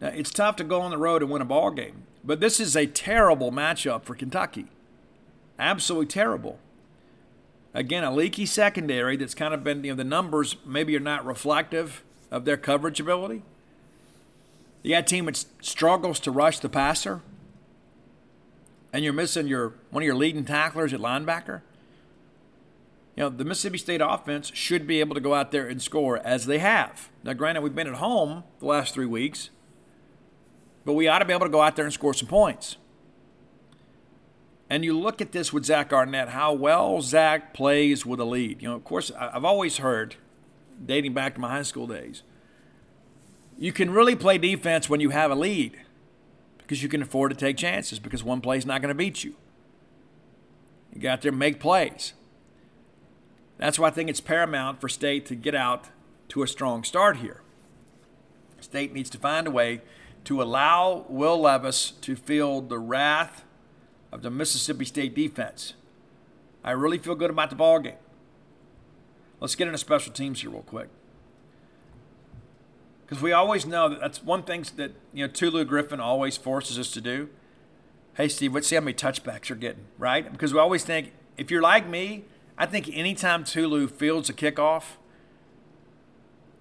Now, it's tough to go on the road and win a ball game, but this is a terrible matchup for Kentucky. Absolutely terrible. Again, a leaky secondary that's kind of been, you know, the numbers maybe are not reflective of their coverage ability. You got a team that struggles to rush the passer, and you're missing your one of your leading tacklers at linebacker. You know, the Mississippi State offense should be able to go out there and score as they have. Now, granted, we've been at home the last three weeks, but we ought to be able to go out there and score some points. And you look at this with Zach Arnett, how well Zach plays with a lead. You know, of course, I've always heard, dating back to my high school days, you can really play defense when you have a lead because you can afford to take chances because one play is not going to beat you. You got there make plays. That's why I think it's paramount for State to get out to a strong start here. State needs to find a way to allow Will Levis to feel the wrath of the Mississippi State defense. I really feel good about the ball game. Let's get into special teams here real quick. Because we always know that that's one thing that you know Tulu Griffin always forces us to do. Hey Steve, let's see how many touchbacks you're getting, right? Because we always think if you're like me, I think anytime Tulu fields a kickoff,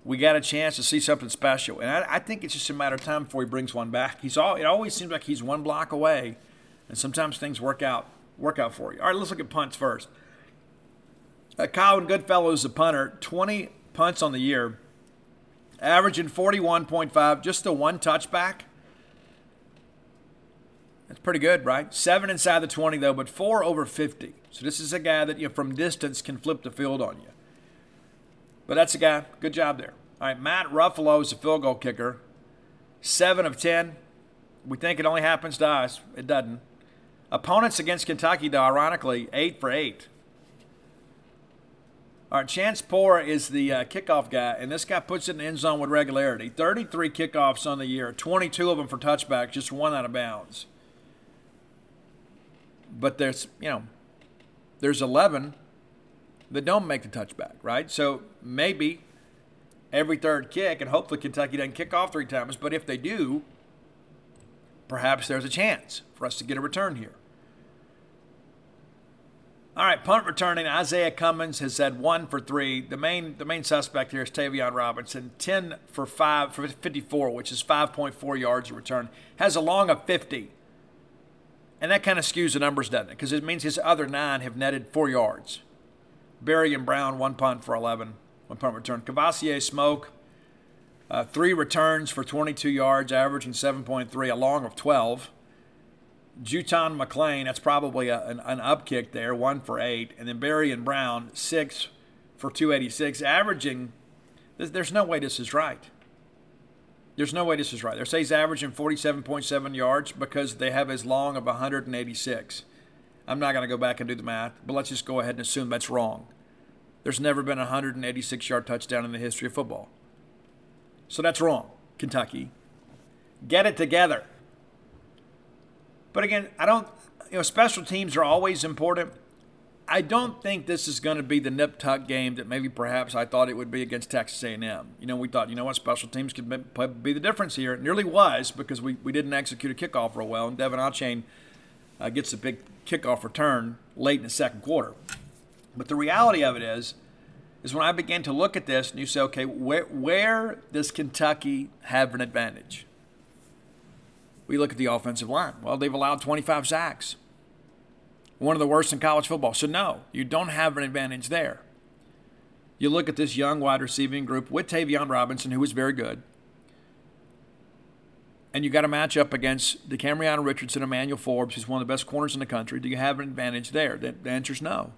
we got a chance to see something special. And I, I, think it's just a matter of time before he brings one back. He's all it always seems like he's one block away and sometimes things work out work out for you. All right, let's look at punts first. Uh, Colin Goodfellow is a punter, 20 punts on the year, averaging 41.5, just a one touchback. That's pretty good, right? Seven inside the 20, though, but four over 50. So this is a guy that you from distance can flip the field on you. But that's a guy. Good job there. All right, Matt Ruffolo is a field goal kicker. Seven of 10. We think it only happens to us. It doesn't. Opponents against Kentucky, though, ironically, eight for eight. All right, Chance Poore is the uh, kickoff guy, and this guy puts it in the end zone with regularity. 33 kickoffs on the year, 22 of them for touchbacks, just one out of bounds. But there's, you know, there's 11 that don't make the touchback, right? So maybe every third kick, and hopefully Kentucky doesn't kick off three times, but if they do, perhaps there's a chance for us to get a return here. All right, punt returning Izayah Cummings has had one for three. The main the main suspect here is Tayvion Robinson, ten for five for 54, which is 5.4 yards a return. Has a long of 50, and that kind of skews the numbers, doesn't it? Because it means his other nine have netted four yards. Barry and Brown one punt for 11, one punt return. Kavosiey Smoke, uh, three returns for 22 yards, averaging 7.3, a long of 12. JuTahn McClain, that's probably a, an, an upkick there, one for eight. And then Barry and Brown, six for 286, averaging. There's no way this is right. There's no way this is right. They say he's averaging 47.7 yards because they have as long of 186. I'm not going to go back and do the math, but let's just go ahead and assume that's wrong. There's never been a 186 yard touchdown in the history of football. So that's wrong, Kentucky. Get it together. But again, I don't, you know, special teams are always important. I don't think this is going to be the nip tuck game that maybe perhaps I thought it would be against Texas A&M. You know, we thought, you know what, special teams could be the difference here. It nearly was because we, we didn't execute a kickoff real well, and De'Von Achane uh, gets a big kickoff return late in the second quarter. But the reality of it is, is when I began to look at this and you say, okay, where, where does Kentucky have an advantage? We look at the offensive line. Well, they've allowed 25 sacks one of the worst in college football. So, no, you don't have an advantage there. You look at this young wide receiving group with Tayvion Robinson, who was very good, and you got to match up against DeCamerion Richardson, Emmanuel Forbes, who's one of the best corners in the country. Do you have an advantage there? The answer is no.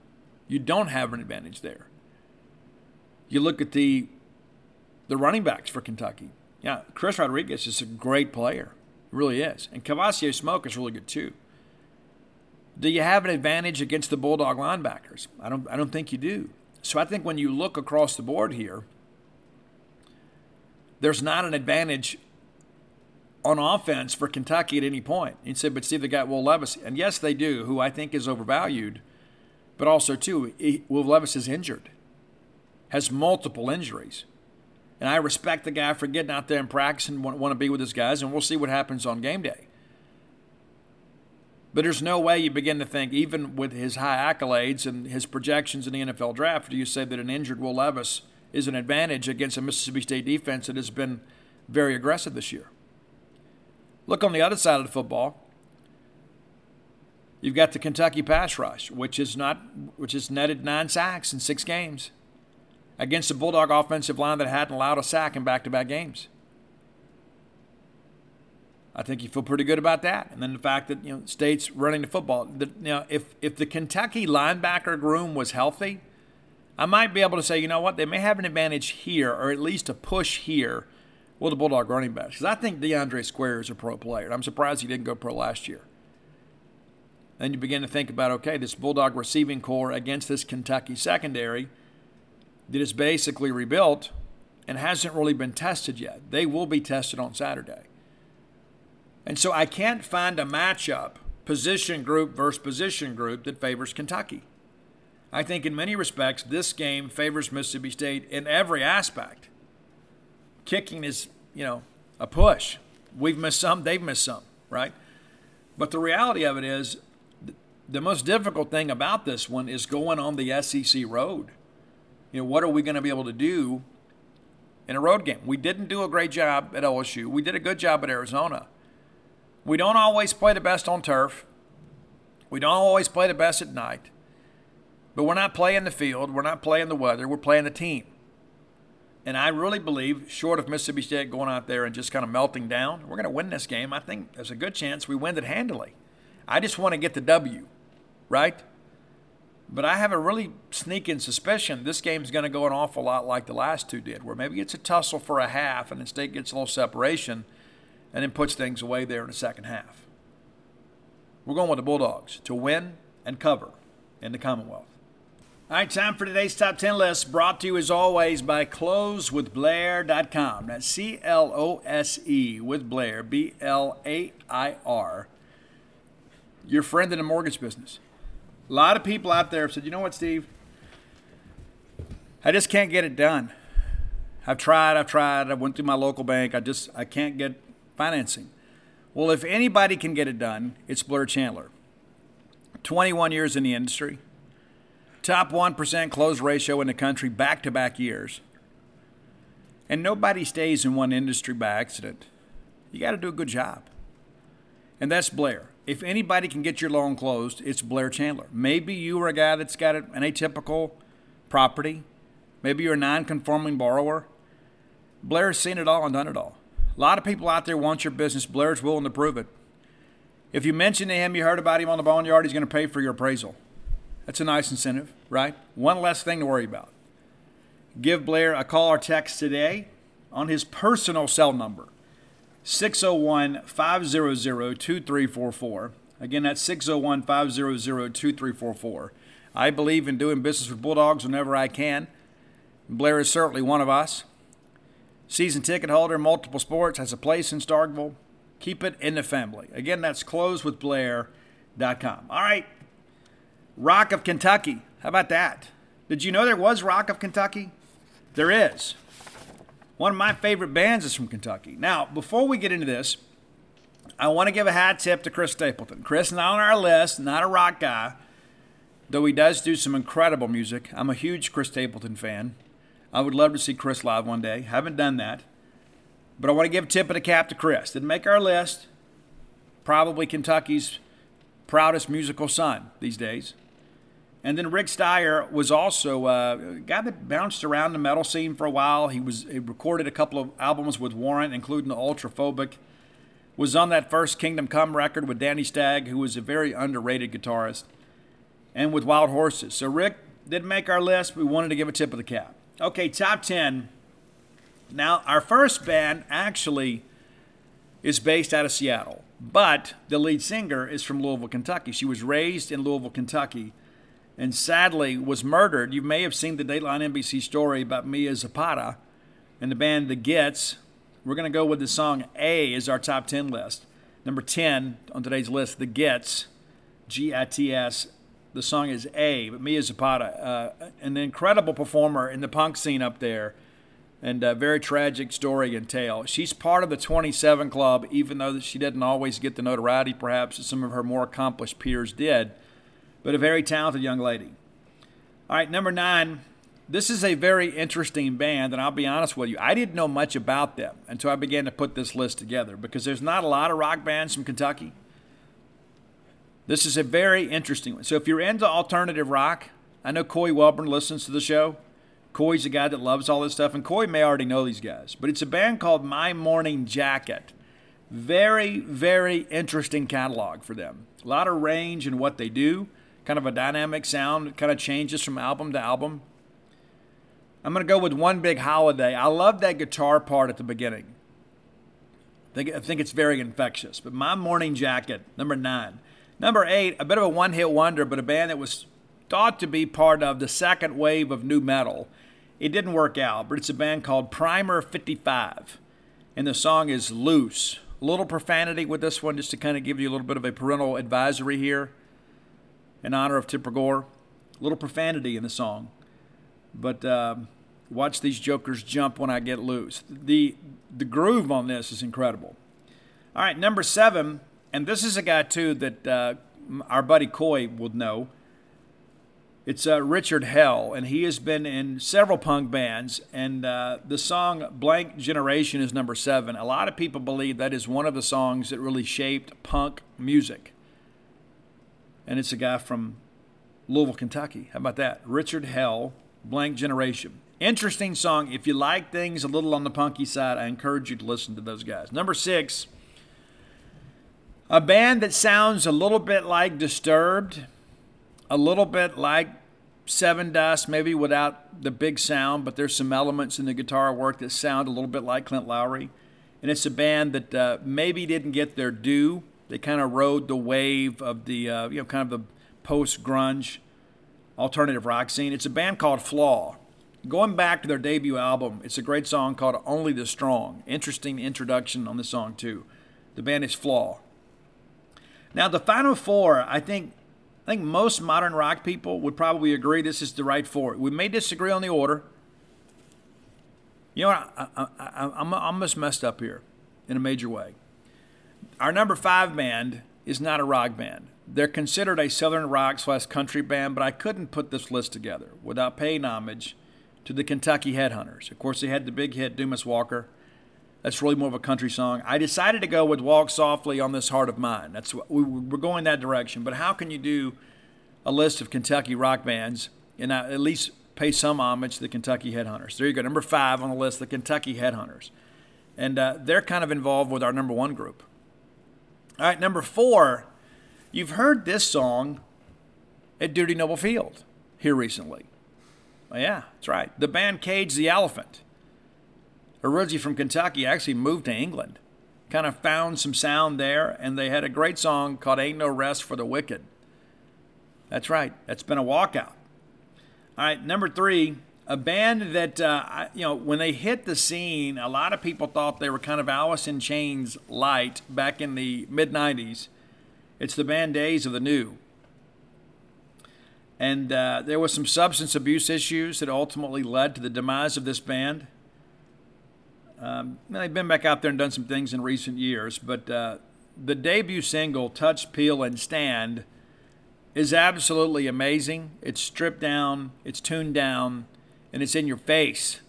You don't have an advantage there. You look at the the running backs for Kentucky. Yeah, Chris Rodriguez is a great player. Really is. And Kavosiey Smoke is really good too. Do you have an advantage against the Bulldog linebackers? I don't, I don't think you do. So I think when you look across the board here, there's not an advantage on offense for Kentucky at any point. You say, but Steve, they got Will Levis. And yes, they do, who I think is overvalued. But also, too, Will Levis is injured, has multiple injuries. And I respect the guy for getting out there and practicing, want, want to be with his guys, and we'll see what happens on game day. But there's no way you begin to think, even with his high accolades and his projections in the NFL draft, do you say that an injured Will Levis is an advantage against a Mississippi State defense that has been very aggressive this year? Look on the other side of the football. You've got the Kentucky pass rush, which is not which has netted nine sacks in six games against a Bulldog offensive line that hadn't allowed a sack in back-to-back games. I think you feel pretty good about that. And then the fact that you know State's running the football. The, you know, if if the Kentucky linebacker room was healthy, I might be able to say, you know what, they may have an advantage here, or at least a push here with the Bulldog running backs. Because I think DeAndre Square is a pro player. I'm surprised he didn't go pro last year. Then you begin to think about, okay, this Bulldog receiving core against this Kentucky secondary that is basically rebuilt and hasn't really been tested yet. They will be tested on Saturday. And so I can't find a matchup, position group versus position group, that favors Kentucky. I think in many respects, this game favors Mississippi State in every aspect. Kicking is, you know, a push. We've missed some, they've missed some, right? But the reality of it is, the most difficult thing about this one is going on the SEC road. You know, what are we going to be able to do in a road game? We didn't do a great job at LSU. We did a good job at Arizona. We don't always play the best on turf. We don't always play the best at night. But we're not playing the field. We're not playing the weather. We're playing the team. And I really believe, short of Mississippi State going out there and just kind of melting down, we're going to win this game. I think there's a good chance we win it handily. I just want to get the W, right? But I have a really sneaking suspicion this game's going to go an awful lot like the last two did, where maybe it's a tussle for a half and the state gets a little separation – and then puts things away there in the second half. We're going with the Bulldogs to win and cover in the Commonwealth. All right, time for today's top 10 list, brought to you as always by closewithblair.com. That's C L O S E with Blair, B L A I R. Your friend in the mortgage business. A lot of people out there have said, you know what, Steve? I just can't get it done. I've tried, I've tried, I went through my local bank. I just I can't get financing. Well, if anybody can get it done, it's Blair Chandler. 21 years in the industry, top 1% close ratio in the country back to back years. And nobody stays in one industry by accident. You got to do a good job. And that's Blair. If anybody can get your loan closed, it's Blair Chandler. Maybe you are a guy that's got an atypical property. Maybe you're a non conforming borrower. Blair's seen it all and done it all. A lot of people out there want your business. Blair's willing to prove it. If you mention to him you heard about him on the boneyard, he's going to pay for your appraisal. That's a nice incentive, right? One less thing to worry about. Give Blair a call or text today on his personal cell number 601 500 2344. Again, that's 601 500 2344. I believe in doing business with Bulldogs whenever I can. Blair is certainly one of us. Season ticket holder, multiple sports, has a place in Starkville. Keep it in the family. Again, that's closewithblair.com. All right. Rock of Kentucky. How about that? Did you know there was Rock of Kentucky? There is. One of my favorite bands is from Kentucky. Now, before we get into this, I want to give a hat tip to Chris Stapleton. Chris, not on our list, not a rock guy, though he does do some incredible music. I'm a huge Chris Stapleton fan. I would love to see Chris live one day. Haven't done that. But I want to give a tip of the cap to Chris. Didn't make our list. Probably Kentucky's proudest musical son these days. And then Rick Steier was also uh, a guy that bounced around the metal scene for a while. He was he recorded a couple of albums with Warrant, including the Ultraphobic. Was on that first Kingdom Come record with Danny Stagg, who was a very underrated guitarist, and with Wild Horses. So Rick didn't make our list. But we wanted to give a tip of the cap. Okay, top ten. Now our first band actually is based out of Seattle, but the lead singer is from Louisville, Kentucky. She was raised in Louisville, Kentucky and sadly was murdered. You may have seen the Dateline NBC story about Mia Zapata and the band The Gits. We're going to go with the song A is our top 10 list. Number 10 on today's list, The Gits, G I T S. The song is A, but Mia Zapata, uh, an incredible performer in the punk scene up there, and a very tragic story and tale. She's part of the 27 Club, even though she didn't always get the notoriety perhaps some of her more accomplished peers did but a very talented young lady. All right, number nine. This is a very interesting band, and I'll be honest with you, I didn't know much about them until I began to put this list together because there's not a lot of rock bands from Kentucky. This is a very interesting one. So if you're into alternative rock, I know Coy Welburn listens to the show. Coy's a guy that loves all this stuff, and Coy may already know these guys, but it's a band called My Morning Jacket. Very, very interesting catalog for them. A lot of range in what they do kind of a dynamic sound. Kind of changes from album to album. I'm going to go with One Big Holiday. I love that guitar part at the beginning. I think, I think it's very infectious. But My Morning Jacket, number nine. Number eight, a bit of a one hit wonder, but a band that was thought to be part of the second wave of new metal. It didn't work out, but it's a band called Primer 55. And the song is Loose. A little profanity with this one, just to kind of give you a little bit of a parental advisory here in honor of Tipper Gore. A little profanity in the song, but uh, watch these jokers jump when I get loose. The the groove on this is incredible. All right, number seven, and this is a guy too that uh, our buddy Coy would know. It's uh, Richard Hell, and he has been in several punk bands. And uh, the song Blank Generation is number seven. A lot of people believe that is one of the songs that really shaped punk music and it's a guy from Louisville, Kentucky. How about that? Richard Hell, Blank Generation. Interesting song. If you like things a little on the punky side, I encourage you to listen to those guys. Number six, a band that sounds a little bit like Disturbed, a little bit like Sevendust, maybe without the big sound, but there's some elements in the guitar work that sound a little bit like Clint Lowery. And it's a band that uh, maybe didn't get their due they kind of rode the wave of the uh, you know kind of the post grunge alternative rock scene. It's a band called Flaw. Going back to their debut album, it's a great song called Only the Strong. Interesting introduction on the song too. The band is Flaw. Now the final four, I think I think most modern rock people would probably agree this is the right four. We may disagree on the order. You know, I, I, I, I'm almost messed up here in a major way. Our number five band is not a rock band. They're considered a southern rock slash country band, but I couldn't put this list together without paying homage to the Kentucky Headhunters. Of course, they had the big hit Dumas Walker. That's really more of a country song. I decided to go with Walk Softly on This Heart of Mine. That's we, we're going that direction. But how can you do a list of Kentucky rock bands and at least pay some homage to the Kentucky Headhunters? There you go. Number five on the list, the Kentucky Headhunters. And uh, they're kind of involved with our number one group. All right, number four, you've heard this song at Dudy Noble Field here recently. Oh, yeah, that's right. The band Cage the Elephant, originally from Kentucky, actually moved to England. Kind of found some sound there, and they had a great song called Ain't No Rest for the Wicked. That's right, that's been a walkout. All right, number three, a band that uh, you know when they hit the scene, a lot of people thought they were kind of Alice in Chains light back in the mid '90s. It's the band Days of the New, and uh, there was some substance abuse issues that ultimately led to the demise of this band. Um, they've been back out there and done some things in recent years, but uh, the debut single "Touch, Peel, and Stand" is absolutely amazing. It's stripped down, it's tuned down and it's in your face.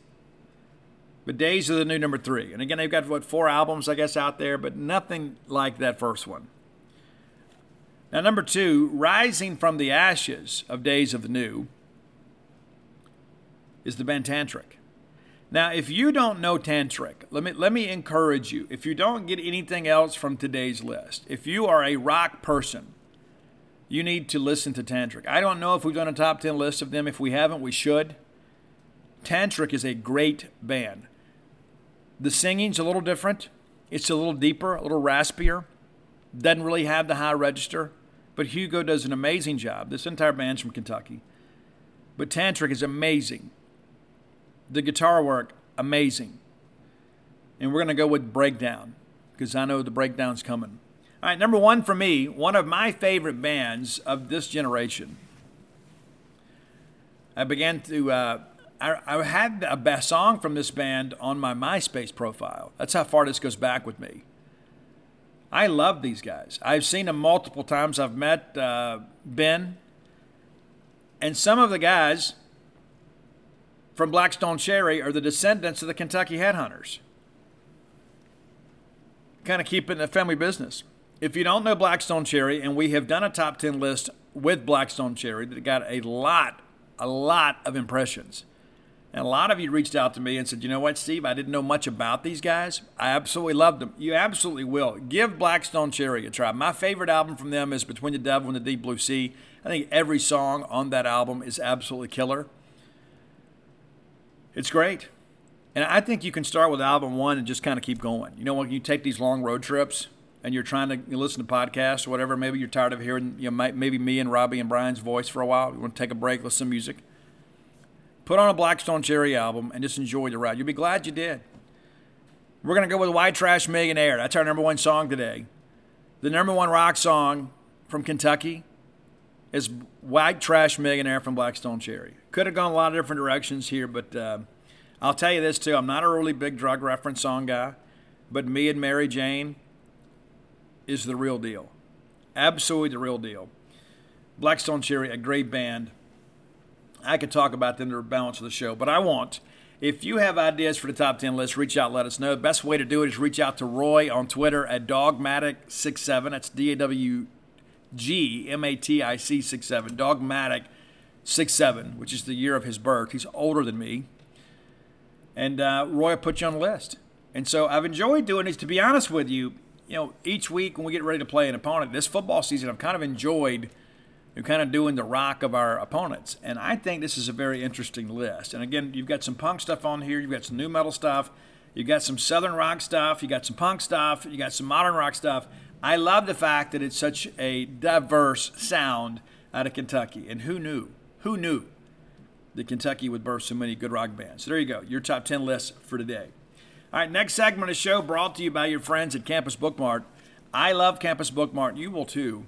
But Days of the New number three. And again, they've got, what, four albums, I guess, out there, but nothing like that first one. Now, number two, Rising from the Ashes of Days of the New is the band Tantric. Now, if you don't know Tantric, let me, let me encourage you. If you don't get anything else from today's list, if you are a rock person, you need to listen to Tantric. I don't know if we've done a top 10 list of them. If we haven't, we should. Tantric is a great band. The singing's a little different. It's a little deeper, a little raspier. Doesn't really have the high register, but Hugo does an amazing job. This entire band's from Kentucky. But Tantric is amazing. The guitar work, amazing. And we're going to go with Breakdown because I know the breakdown's coming. All right, number one for me, one of my favorite bands of this generation. I began to uh, I, I had a best song from this band on my MySpace profile. That's how far this goes back with me. I love these guys. I've seen them multiple times. I've met uh, Ben, and some of the guys from Black Stone Cherry are the descendants of the Kentucky Headhunters. Kind of keeping the family business. If you don't know Black Stone Cherry, and we have done a top 10 list with Black Stone Cherry that got a lot, a lot of impressions. And a lot of you reached out to me and said, you know what, Steve, I didn't know much about these guys. I absolutely loved them. You absolutely will. Give Black Stone Cherry a try. My favorite album from them is Between the Devil and the Deep Blue Sea. I think every song on that album is absolutely killer. It's great. And I think you can start with album one and just kind of keep going. You know, when you take these long road trips and you're trying to listen to podcasts or whatever, maybe you're tired of hearing, you know, maybe me and Robbie and Brian's voice for a while. You want to take a break, listen to music Put on a Black Stone Cherry album and just enjoy the ride. You'll be glad you did. We're going to go with White Trash Millionaire. That's our number one song today. The number one rock song from Kentucky is White Trash Millionaire from Black Stone Cherry. Could have gone a lot of different directions here, but uh, I'll tell you this too. I'm not a really big drug reference song guy, but Me and Mary Jane is the real deal. Absolutely the real deal. Black Stone Cherry, a great band. I could talk about them to balance of the show, but I won't. If you have ideas for the top 10 list, reach out, let us know. The best way to do it is reach out to Roy on Twitter at Dawgmatic67. That's D A W G M A T I C 67. Dawgmatic67, which is the year of his birth. He's older than me. And uh, Roy will put you on the list. And so I've enjoyed doing this. To be honest with you, you know, each week when we get ready to play an opponent, this football season, I've kind of enjoyed – you're kind of doing the rock of our opponents. And I think this is a very interesting list. And again, you've got some punk stuff on here, you've got some new metal stuff, you've got some southern rock stuff, you got some punk stuff, you got some modern rock stuff. I love the fact that it's such a diverse sound out of Kentucky. And who knew? Who knew that Kentucky would birth so many good rock bands? So there you go, your top 10 list for today. All right, next segment of the show brought to you by your friends at Campus Bookmart. I love Campus Bookmart. You will too.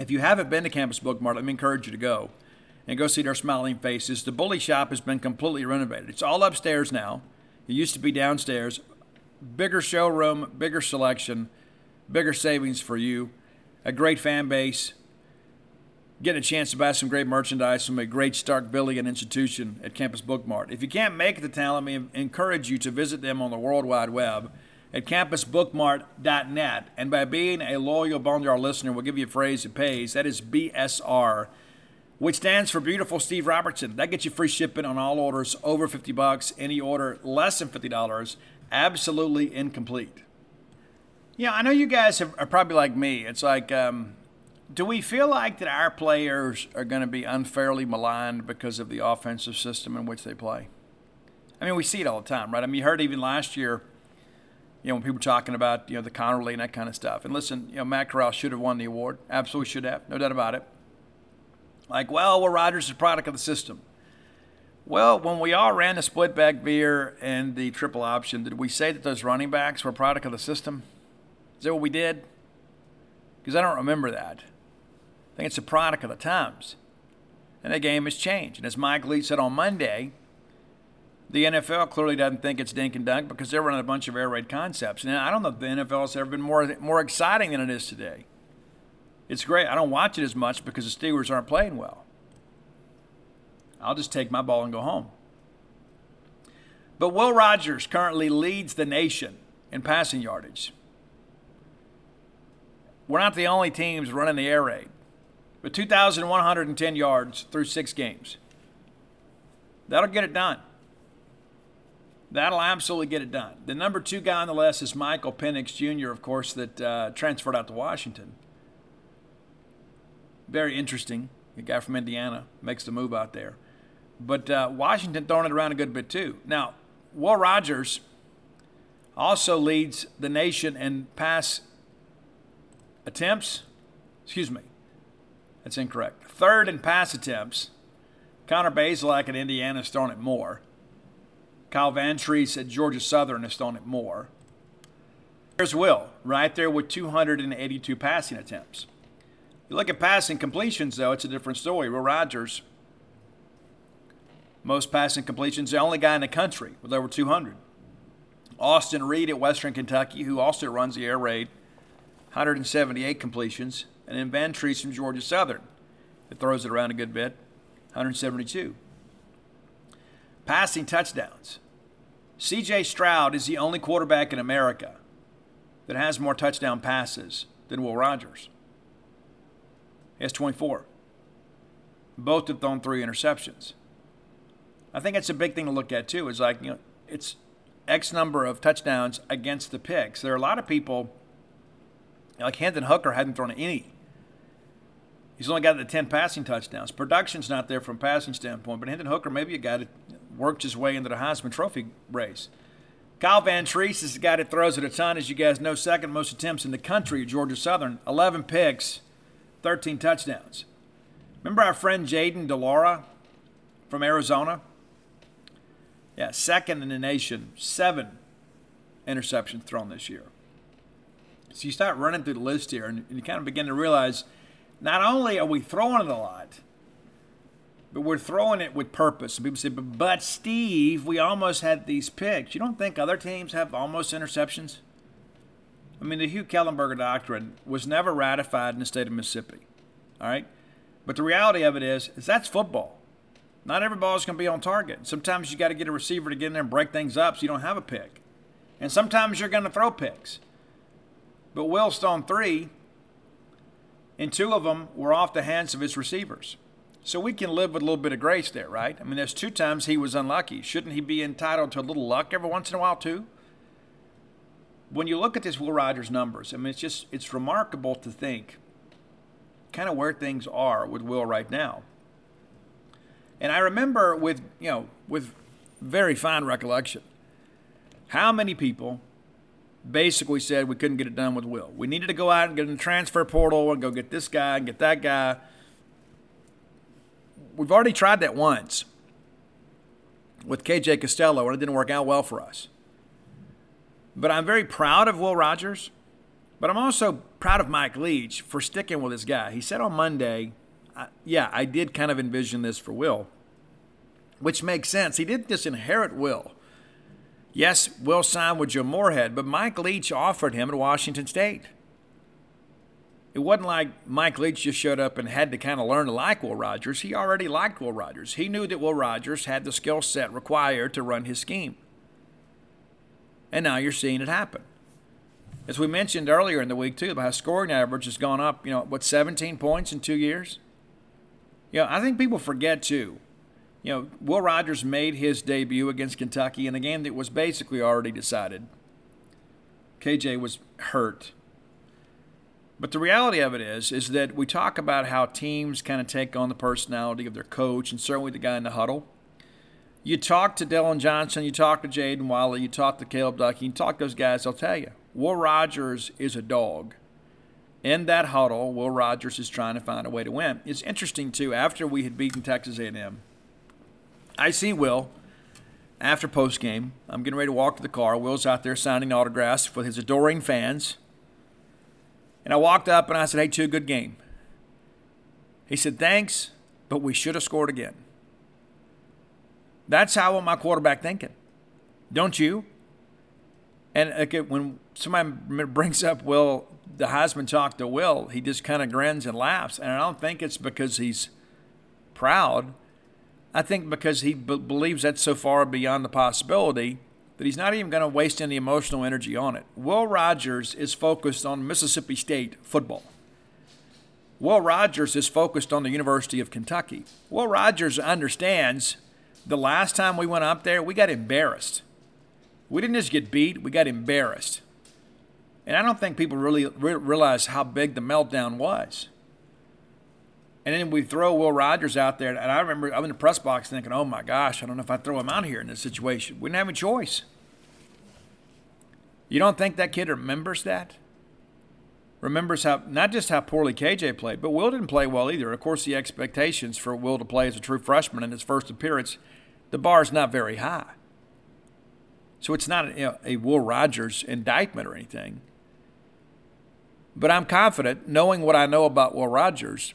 If you haven't been to Campus Bookmart, let me encourage you to go and go see their smiling faces. The Bully Shop has been completely renovated. It's all upstairs now. It used to be downstairs. Bigger showroom, bigger selection, bigger savings for you. A great fan base. Get a chance to buy some great merchandise from a great Starkvillian institution at Campus Bookmart. If you can't make the town, let me encourage you to visit them on the World Wide Web at campusbookmart.net. And by being a loyal Boneyard listener, we'll give you a phrase that pays. That is BSR, which stands for Beautiful Steve Robertson. That gets you free shipping on all orders over 50 bucks. Any order less than $50, absolutely incomplete. Yeah, I know you guys are probably like me. It's like, um, do we feel like that our players are going to be unfairly maligned because of the offensive system in which they play? I mean, we see it all the time, right? I mean, you heard even last year you know, when people talking about, you know, the Conerly and that kind of stuff. And listen, you know, Matt Corral should have won the award. Absolutely should have. No doubt about it. Like, well, well, Rogers is a product of the system. Well, when we all ran the split back veer and the triple option, did we say that those running backs were a product of the system? Is that what we did? Because I don't remember that. I think it's a product of the times. And the game has changed. And as Mike Leach said on Monday, the NFL clearly doesn't think it's dink and dunk because they're running a bunch of air raid concepts. And I don't know if the NFL has ever been more more exciting than it is today. It's great. I don't watch it as much because the Steelers aren't playing well. I'll just take my ball and go home. But Will Rogers currently leads the nation in passing yardage. We're not the only teams running the air raid, but 2,110 yards through six games. That'll get it done. That'll absolutely get it done. The number two guy on the list is Michael Penix Jr., of course, that uh, transferred out to Washington. Very interesting. A guy from Indiana makes the move out there. But uh, Washington throwing it around a good bit too. Now, Will Rogers also leads the nation in pass attempts. Excuse me. That's incorrect. Third in pass attempts. Connor Bazelak at Indiana is throwing it more. Kyle Vantrease at Georgia Southern has thrown it more. There's Will, right there with 282 passing attempts. You look at passing completions, though, it's a different story. Will Rogers, most passing completions, the only guy in the country with over 200. Austin Reed at Western Kentucky, who also runs the air raid, 178 completions. And then Vantrease from Georgia Southern, that throws it around a good bit, 172. Passing touchdowns. CJ Stroud is the only quarterback in America that has more touchdown passes than Will Rogers. He has 24. Both have thrown three interceptions. I think that's a big thing to look at too. Is like you know, it's X number of touchdowns against the picks. There are a lot of people like Hendon Hooker hadn't thrown any. He's only got the 10 passing touchdowns. Production's not there from passing standpoint, but Hendon Hooker maybe a guy that worked his way into the Heisman Trophy race. Kyle Vantrease is the guy that throws it a ton, as you guys know, second most attempts in the country at Georgia Southern. 11 picks, 13 touchdowns. Remember our friend Jayden de Laura from Arizona? Yeah, second in the nation, seven interceptions thrown this year. So you start running through the list here, and you kind of begin to realize not only are we throwing it a lot, but we're throwing it with purpose. And people say, but, Steve, we almost had these picks. You don't think other teams have almost interceptions? I mean, the Hugh Kellenberger doctrine was never ratified in the state of Mississippi. All right? But the reality of it is, is that's football. Not every ball is going to be on target. Sometimes you got to get a receiver to get in there and break things up so you don't have a pick. And sometimes you're going to throw picks. But Will Stone three, and two of them were off the hands of his receivers. So we can live with a little bit of grace there, right? I mean, there's two times he was unlucky. Shouldn't he be entitled to a little luck every once in a while, too? When you look at this Will Rogers numbers, I mean, it's just, it's remarkable to think kind of where things are with Will right now. And I remember with, you know, with very fine recollection, how many people basically said we couldn't get it done with Will. We needed to go out and get in the transfer portal and go get this guy and get that guy we've already tried that once with KJ Costello, and it didn't work out well for us. But I'm very proud of Will Rogers, but I'm also proud of Mike Leach for sticking with this guy. He said on Monday, yeah, I did kind of envision this for Will, which makes sense. He didn't just inherit Will. Yes, Will signed with Joe Moorhead, but Mike Leach offered him at Washington State it wasn't like Mike Leach just showed up and had to kind of learn to like Will Rogers. He already liked Will Rogers. He knew that Will Rogers had the skill set required to run his scheme. And now you're seeing it happen. As we mentioned earlier in the week, too, how scoring average has gone up, you know, what, 17 points in two years? You know, I think people forget, too. You know, Will Rogers made his debut against Kentucky in a game that was basically already decided. KJ was hurt but the reality of it is, is that we talk about how teams kind of take on the personality of their coach and certainly the guy in the huddle. You talk to Dillon Johnson, you talk to Jaden Walley, you talk to Caleb Ducking, you talk to those guys, they'll tell you. Will Rogers is a dog. In that huddle, Will Rogers is trying to find a way to win. It's interesting too. After we had beaten Texas A&M, I see Will after post game. I'm getting ready to walk to the car. Will's out there signing autographs for his adoring fans. And I walked up and I said, Hey, two, good game. He said, Thanks, but we should have scored again. That's how I want my quarterback thinking. Don't you? And okay, when somebody brings up Will, the Heisman talk to Will, he just kind of grins and laughs. And I don't think it's because he's proud. I think because he b- believes that's so far beyond the possibility that he's not even going to waste any emotional energy on it. Will Rogers is focused on Mississippi State football. Will Rogers is focused on the University of Kentucky. Will Rogers understands the last time we went up there, we got embarrassed. We didn't just get beat, we got embarrassed. And I don't think people really re- realize how big the meltdown was. And then we throw Will Rogers out there, and I remember I'm in the press box thinking, "Oh my gosh, I don't know if I throw him out here in this situation. We didn't have a choice." You don't think that kid remembers that? Remembers how not just how poorly KJ played, but Will didn't play well either. Of course, the expectations for Will to play as a true freshman in his first appearance, the bar is not very high. So it's not a, a Will Rogers indictment or anything. But I'm confident, knowing what I know about Will Rogers,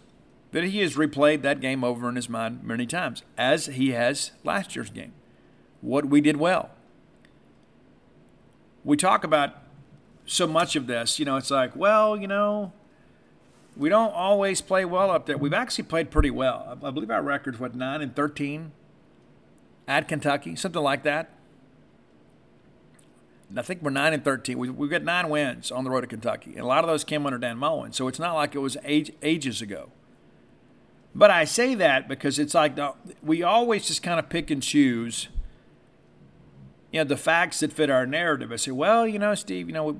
that he has replayed that game over in his mind many times, as he has last year's game. What we did well. We talk about so much of this, you know, it's like, well, you know, we don't always play well up there. We've actually played pretty well. I believe our record's what nine and thirteen at Kentucky, something like that. I think we're nine and thirteen. We we got nine wins on the road to Kentucky, and a lot of those came under Dan Mullen. So it's not like it was age, ages ago. But I say that because it's like the, we always just kind of pick and choose, you know, the facts that fit our narrative. I say, well, you know, Steve, you know,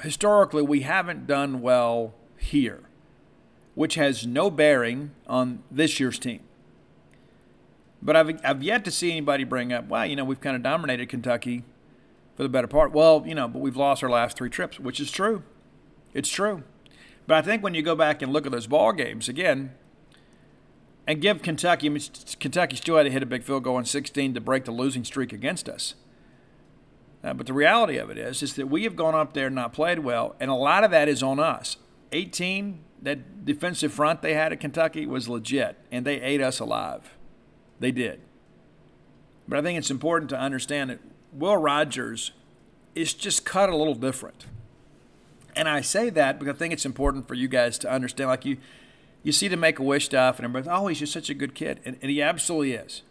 historically we haven't done well here, which has no bearing on this year's team. But I've, I've yet to see anybody bring up, well, you know, we've kind of dominated Kentucky for the better part. Well, you know, but we've lost our last three trips, which is true. It's true. But I think when you go back and look at those ball games again, and give Kentucky. I mean, Kentucky still had to hit a big field goal in 16 to break the losing streak against us. Uh, but the reality of it is, is that we have gone up there and not played well, and a lot of that is on us. 18, that defensive front they had at Kentucky was legit, and they ate us alive. They did. But I think it's important to understand that Will Rogers is just cut a little different. And I say that because I think it's important for you guys to understand. Like you, you see the Make a Wish stuff, and everybody's, oh, he's just such a good kid. And, and he absolutely is.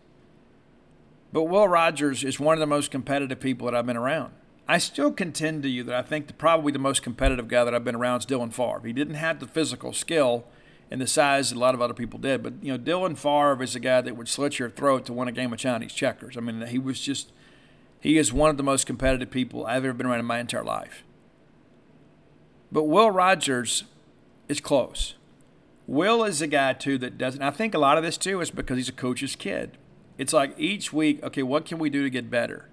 But Will Rogers is one of the most competitive people that I've been around. I still contend to you that I think the, probably the most competitive guy that I've been around is Dylan Favre. He didn't have the physical skill and the size that a lot of other people did, but you know Dylan Favre is a guy that would slit your throat to win a game of Chinese checkers. I mean, he was just he is one of the most competitive people I've ever been around in my entire life. But Will Rogers is close. Will is a guy too that doesn't. I think a lot of this too is because he's a coach's kid. It's like each week, okay, what can we do to get better?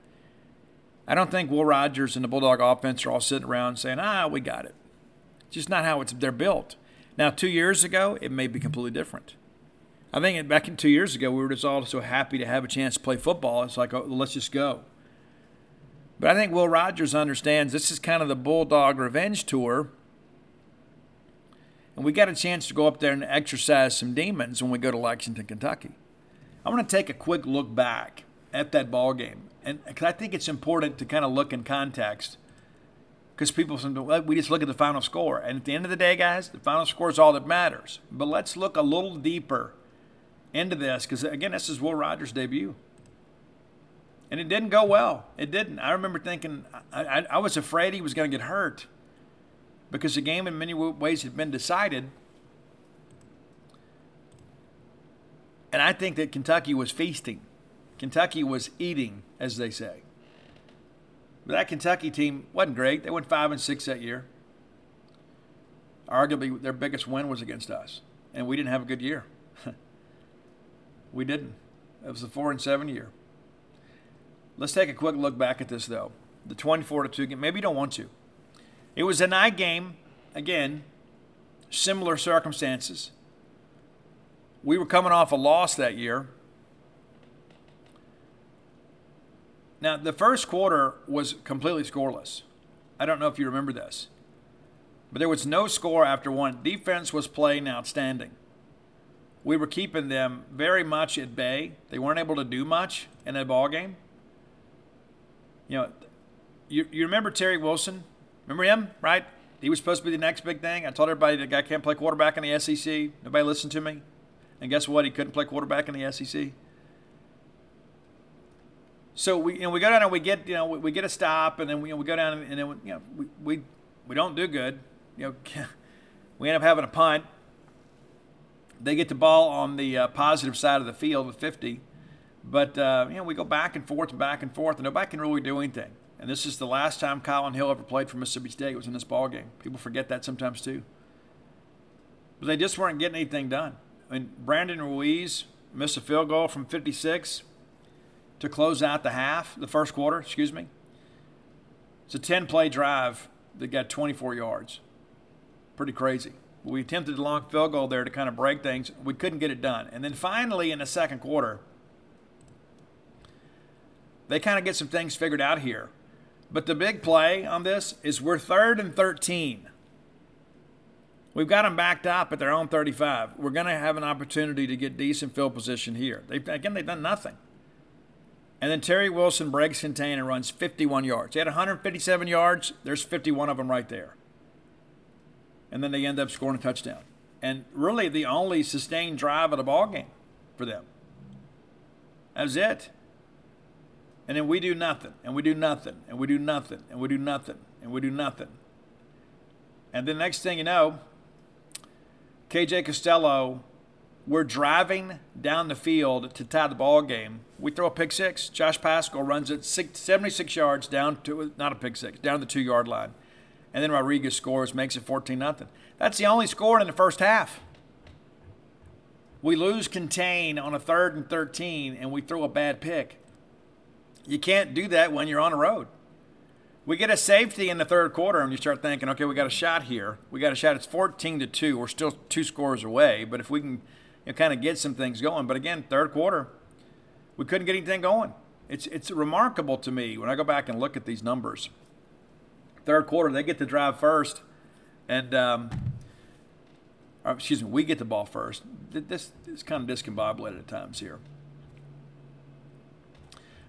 I don't think Will Rogers and the Bulldog offense are all sitting around saying, "Ah, we got it." It's just not how it's they're built. Now, two years ago, it may be completely different. I think back in two years ago, we were just all so happy to have a chance to play football. It's like, oh, let's just go. But I think Will Rogers understands this is kind of the Bulldog revenge tour and we got a chance to go up there and exercise some demons when we go to Lexington, Kentucky. I want to take a quick look back at that ball game, and because I think it's important to kind of look in context. Because people sometimes we just look at the final score, and at the end of the day, guys, the final score is all that matters. But let's look a little deeper into this, because again, this is Will Rogers' debut, and it didn't go well. It didn't. I remember thinking I, I, I was afraid he was going to get hurt because the game in many ways had been decided. And I think that Kentucky was feasting. Kentucky was eating, as they say. But that Kentucky team wasn't great. They went five and six that year. Arguably, their biggest win was against us, and we didn't have a good year. we didn't. It was a four and seven year. Let's take a quick look back at this, though. The 24 to 2 game. Maybe you don't want to. It was a night game, again, similar circumstances. We were coming off a loss that year. Now, the first quarter was completely scoreless. I don't know if you remember this, but there was no score after one. Defense was playing outstanding. We were keeping them very much at bay. They weren't able to do much in that ball game. You know, you, you remember Terry Wilson? Remember him, right? He was supposed to be the next big thing. I told everybody the guy can't play quarterback in the SEC. Nobody listened to me. And guess what? He couldn't play quarterback in the SEC. So we, you know, we go down and we get, you know, we, we get a stop, and then we, you know, we go down and then, you know, we, we, we don't do good. You know, we end up having a punt. They get the ball on the uh, positive side of the field with 50, but uh, you know, we go back and forth and back and forth, and nobody can really do anything. And this is the last time Collin Hill ever played for Mississippi State. It was in this ball game. People forget that sometimes too. But they just weren't getting anything done. I mean, Brandon Ruiz missed a field goal from 56 to close out the half, the first quarter, excuse me. It's a 10 play drive that got 24 yards. Pretty crazy. We attempted a long field goal there to kind of break things. We couldn't get it done. And then finally, in the second quarter, they kind of get some things figured out here. But the big play on this is we're third and 13. We've got them backed up at their own 35. We're going to have an opportunity to get decent field position here. They, again, they've done nothing. And then Terry Wilson breaks contain and runs 51 yards. He had 157 yards. There's 51 of them right there. And then they end up scoring a touchdown. And really the only sustained drive of the ball game for them. That was it. And then we do nothing, and we do nothing, and we do nothing, and we do nothing, and we do nothing. And then next thing you know, KJ Costello, we're driving down the field to tie the ball game. We throw a pick six. Josh Paschal runs it 76 yards down to, not a pick six, down the two yard line. And then Rodriguez scores, makes it 14 nothing. That's the only score in the first half. We lose contain on a third and 13, and we throw a bad pick. You can't do that when you're on the road. We get a safety in the third quarter, and you start thinking, okay, we got a shot here. We got a shot. It's 14 to two. We're still two scores away, but if we can you know, kind of get some things going. But again, third quarter, we couldn't get anything going. It's it's remarkable to me when I go back and look at these numbers. Third quarter, they get the drive first, and um, excuse me, we get the ball first. This is kind of discombobulated at times here.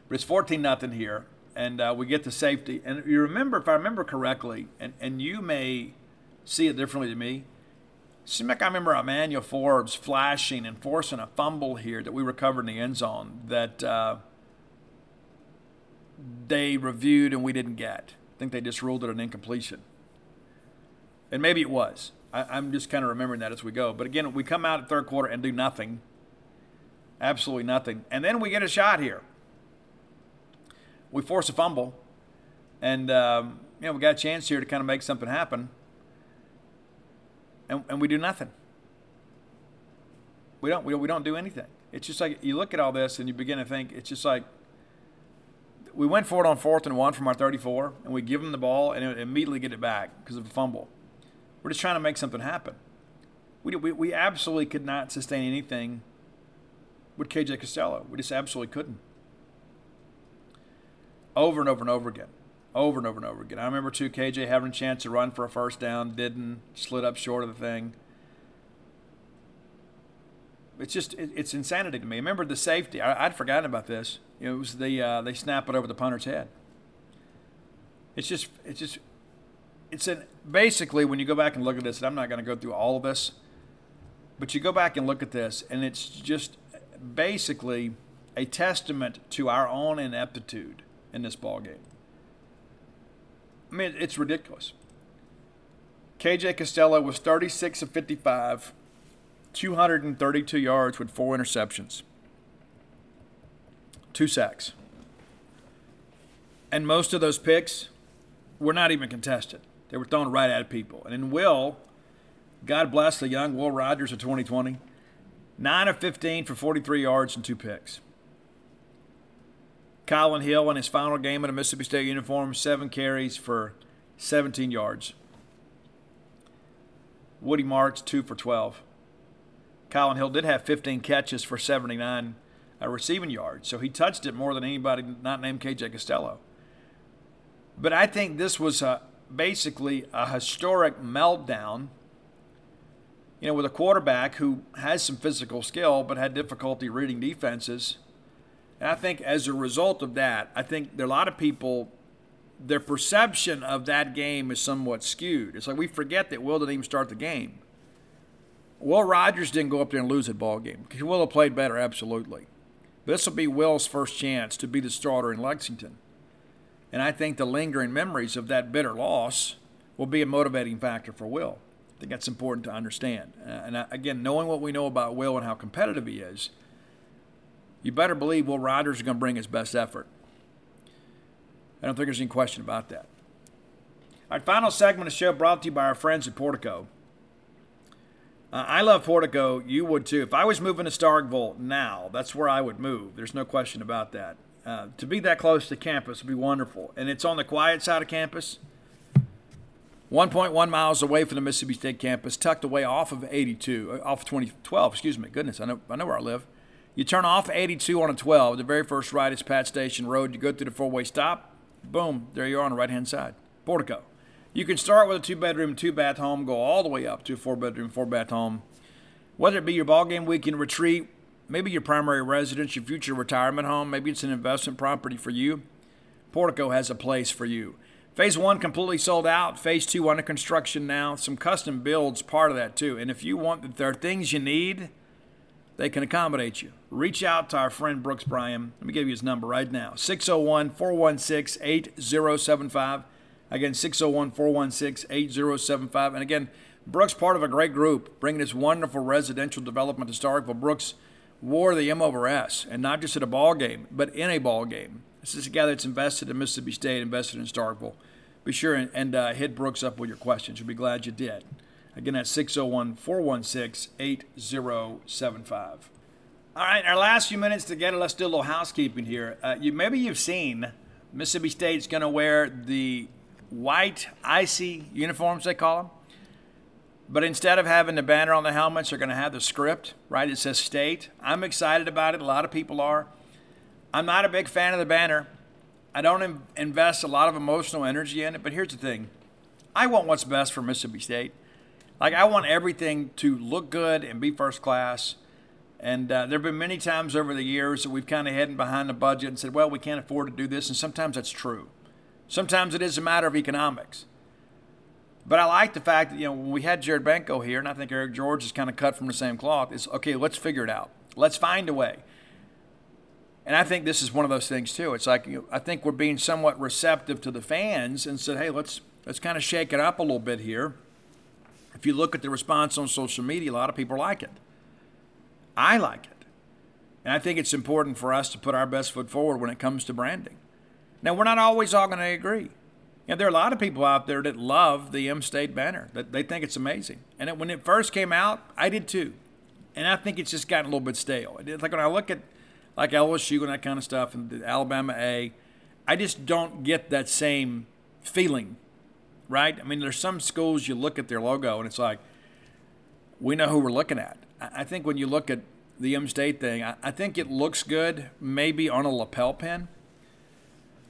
It's 14 nothing here, and uh, we get the safety. And you remember, if I remember correctly, and, and you may see it differently to me, seemed like I remember Emmanuel Forbes flashing and forcing a fumble here that we recovered in the end zone that uh, they reviewed and we didn't get. I think they just ruled it an incompletion. And maybe it was. I, am just kind of remembering that as we go. But again, we come out at third quarter and do nothing. Absolutely nothing. And then we get a shot here we force a fumble, and um, you know we got a chance here to kind of make something happen, and, and we do nothing. We don't, we don't we don't do anything. It's just like you look at all this and you begin to think it's just like we went for it on fourth and one from our 34, and we give them the ball and it immediately get it back because of a fumble. We're just trying to make something happen. We, we, we absolutely could not sustain anything with KJ Costello. We just absolutely couldn't over and over and over again. Over and over and over again. I remember too KJ having a chance to run for a first down, didn't, slid up short of the thing. It's just it, it's insanity to me. Remember the safety? I, would forgotten about this. It was the uh, they snap it over the punter's head. It's just it's just it's an basically when you go back and look at this, and I'm not going to go through all of this, but you go back and look at this, and it's just basically a testament to our own ineptitude in this ball game. I mean, it's ridiculous. KJ Costello was 36 of 55, 232 yards with four interceptions, two sacks. And most of those picks were not even contested. They were thrown right at people. And in Will, God bless the young Will Rogers of 2020, 9 of 15 for 43 yards and two picks. Collin Hill in his final game in a Mississippi State uniform, seven carries for 17 yards. Woody Marks, two for 12. Collin Hill did have 15 catches for 79. uh, receiving yards. So he touched it more than anybody not named KJ Costello. But I think this was a, basically a historic meltdown. You know, with a quarterback who has some physical skill but had difficulty reading defenses. And I think as a result of that, I think there are a lot of people their perception of that game is somewhat skewed. It's like we forget that Will didn't even start the game. Will Rogers didn't go up there and lose that ball game. He will have played better, absolutely. This will be Will's first chance to be the starter in Lexington. And I think the lingering memories of that bitter loss will be a motivating factor for Will. I think that's important to understand. Uh, and I, again, knowing what we know about Will and how competitive he is, you better believe Will Rogers is going to bring his best effort. I don't think there's any question about that. Our final segment of the show brought to you by our friends at Portico. Uh, I love Portico. You would too. If I was moving to Starkville now, that's where I would move. There's no question about that. Uh, to be that close to campus would be wonderful. And it's on the quiet side of campus, 1.1 miles away from the Mississippi State campus, tucked away off of 82, uh, off 2012, excuse me. Goodness, I know, I know where I live. You turn off 82 on a 12. The very first right is Pat Station Road. You go through the four way stop boom, there you are on the right hand side. Portico. You can start with a two bedroom, two bath home, go all the way up to a four bedroom, four bath home. Whether it be your ballgame weekend retreat, maybe your primary residence, your future retirement home, maybe it's an investment property for you, Portico has a place for you. Phase one completely sold out. Phase two under construction now. Some custom builds part of that too. And if you want, there are things you need, they can accommodate you. Reach out to our friend Brooks Bryan. Let me give you his number right now 601 416 8075. Again, 601 416 8075. And again, Brooks, part of a great group, bringing this wonderful residential development to Starkville. Brooks wore the M over S, and not just at a ball game, but in a ball game. This is a guy that's invested in Mississippi State, invested in Starkville. Be sure and, and uh, hit Brooks up with your questions. You'll be glad you did. Again, that's 601 416 8075. All right, our last few minutes together, let's do a little housekeeping here. Uh, you Maybe you've seen Mississippi State's going to wear the white, icy uniforms, they call them. But instead of having the banner on the helmets, they're going to have the script, right? It says state. I'm excited about it. A lot of people are. I'm not a big fan of the banner. I don't Im- invest a lot of emotional energy in it. But here's the thing I want what's best for Mississippi State. Like I want everything to look good and be first class. And uh, there have been many times over the years that we've kind of hidden behind the budget and said, well, we can't afford to do this. And sometimes that's true. Sometimes it is a matter of economics. But I like the fact that, you know, when we had Jared Benko here, and I think Eric George is kind of cut from the same cloth, is okay, let's figure it out. Let's find a way. And I think this is one of those things too. It's like you know, I think we're being somewhat receptive to the fans and said, hey, let's let's kind of shake it up a little bit here if you look at the response on social media, a lot of people like it. I like it. And I think it's important for us to put our best foot forward when it comes to branding. Now, we're not always all going to agree. You know, there are a lot of people out there that love the M State banner, that they think it's amazing. And it, when it first came out, I did too. And I think it's just gotten a little bit stale. It's like when I look at like LSU and that kind of stuff and the Alabama A, I just don't get that same feeling right? I mean, there's some schools you look at their logo and it's like, we know who we're looking at. I think when you look at the M State thing, I think it looks good maybe on a lapel pin.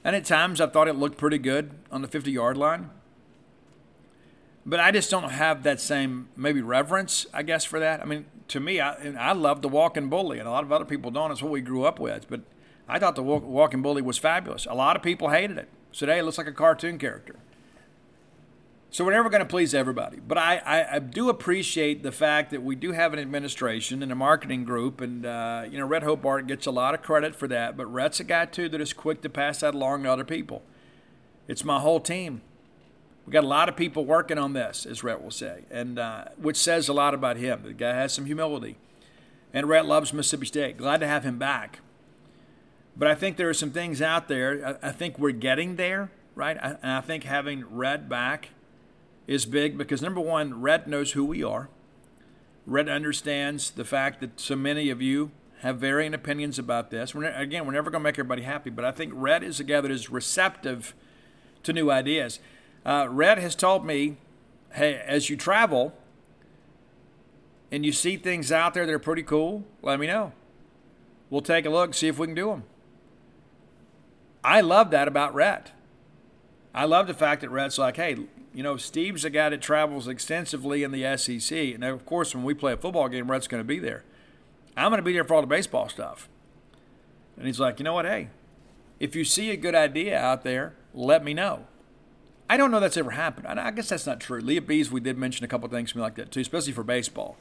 And at times I thought it looked pretty good on the 50 yard line. But I just don't have that same maybe reverence, I guess, for that. I mean, to me, I, I love the walking bully, and a lot of other people don't. It's what we grew up with. But I thought the walking bully was fabulous. A lot of people hated it. So Today it looks like a cartoon character. So we're never going to please everybody. But I, I, I, do appreciate the fact that we do have an administration and a marketing group. And, uh, you know, Rhett Hobart gets a lot of credit for that. But Rhett's a guy, too, that is quick to pass that along to other people. It's my whole team. We got a lot of people working on this, as Rhett will say, and uh, which says a lot about him. The guy has some humility. And Rhett loves Mississippi State. Glad to have him back. But I think there are some things out there. I, I think we're getting there, right? I, and I think having Rhett back – is big because number one, Rhett knows who we are. Rhett understands the fact that so many of you have varying opinions about this. We're, again, we're never going to make everybody happy, but I think Rhett is a guy that is receptive to new ideas. Uh, Rhett has told me, hey, as you travel and you see things out there that are pretty cool, let me know. we'll take a look, see if we can do them. I love that about Rhett. I love the fact that Rhett's like, hey, you know, Steve's a guy that travels extensively in the SEC. And of course, when we play a football game, Rhett's going to be there. I'm going to be there for all the baseball stuff. And he's like, you know what? Hey, if you see a good idea out there, let me know. I don't know that's ever happened. I guess that's not true. Leah Bees, we did mention a couple things to me like that too, especially for baseball.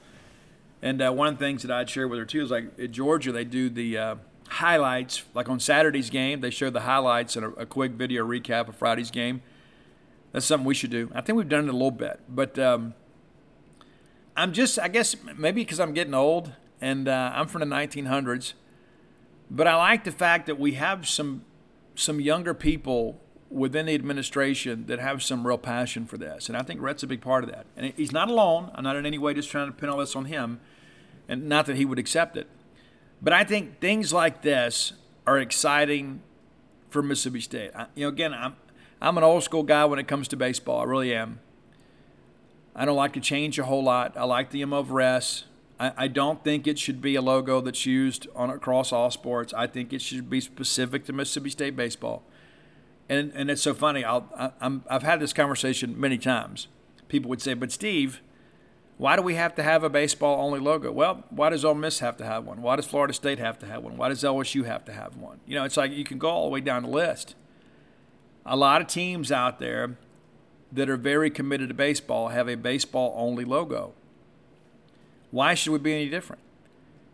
And uh, one of the things that I'd share with her too is like at Georgia, they do the uh, highlights. Like on Saturday's game, they show the highlights and a, a, quick video recap of Friday's game. That's something we should do. I think we've done it a little bit, but um, I'm just, I guess, maybe because I'm getting old and uh, I'm from the 1900s, but I like the fact that we have some some younger people within the administration that have some real passion for this. And I think Rhett's a big part of that. And he's not alone. I'm not in any way just trying to pin all this on him, and not that he would accept it. But I think things like this are exciting for Mississippi State. I, you know, again, I'm I'm an old school guy when it comes to baseball. I really am. I don't like to change a whole lot. I like the M over S. I, I don't think it should be a logo that's used on across all sports. I think it should be specific to Mississippi State baseball and and it's so funny. I'll, I, I'm I've had this conversation many times. People would say, "But Steve, why do we have to have a baseball only logo?" Well, why does Ole Miss have to have one? Why does Florida State have to have one? Why does LSU have to have one? You know, it's like you can go all the way down the list. A lot of teams out there that are very committed to baseball have a baseball only logo. Why should we be any different?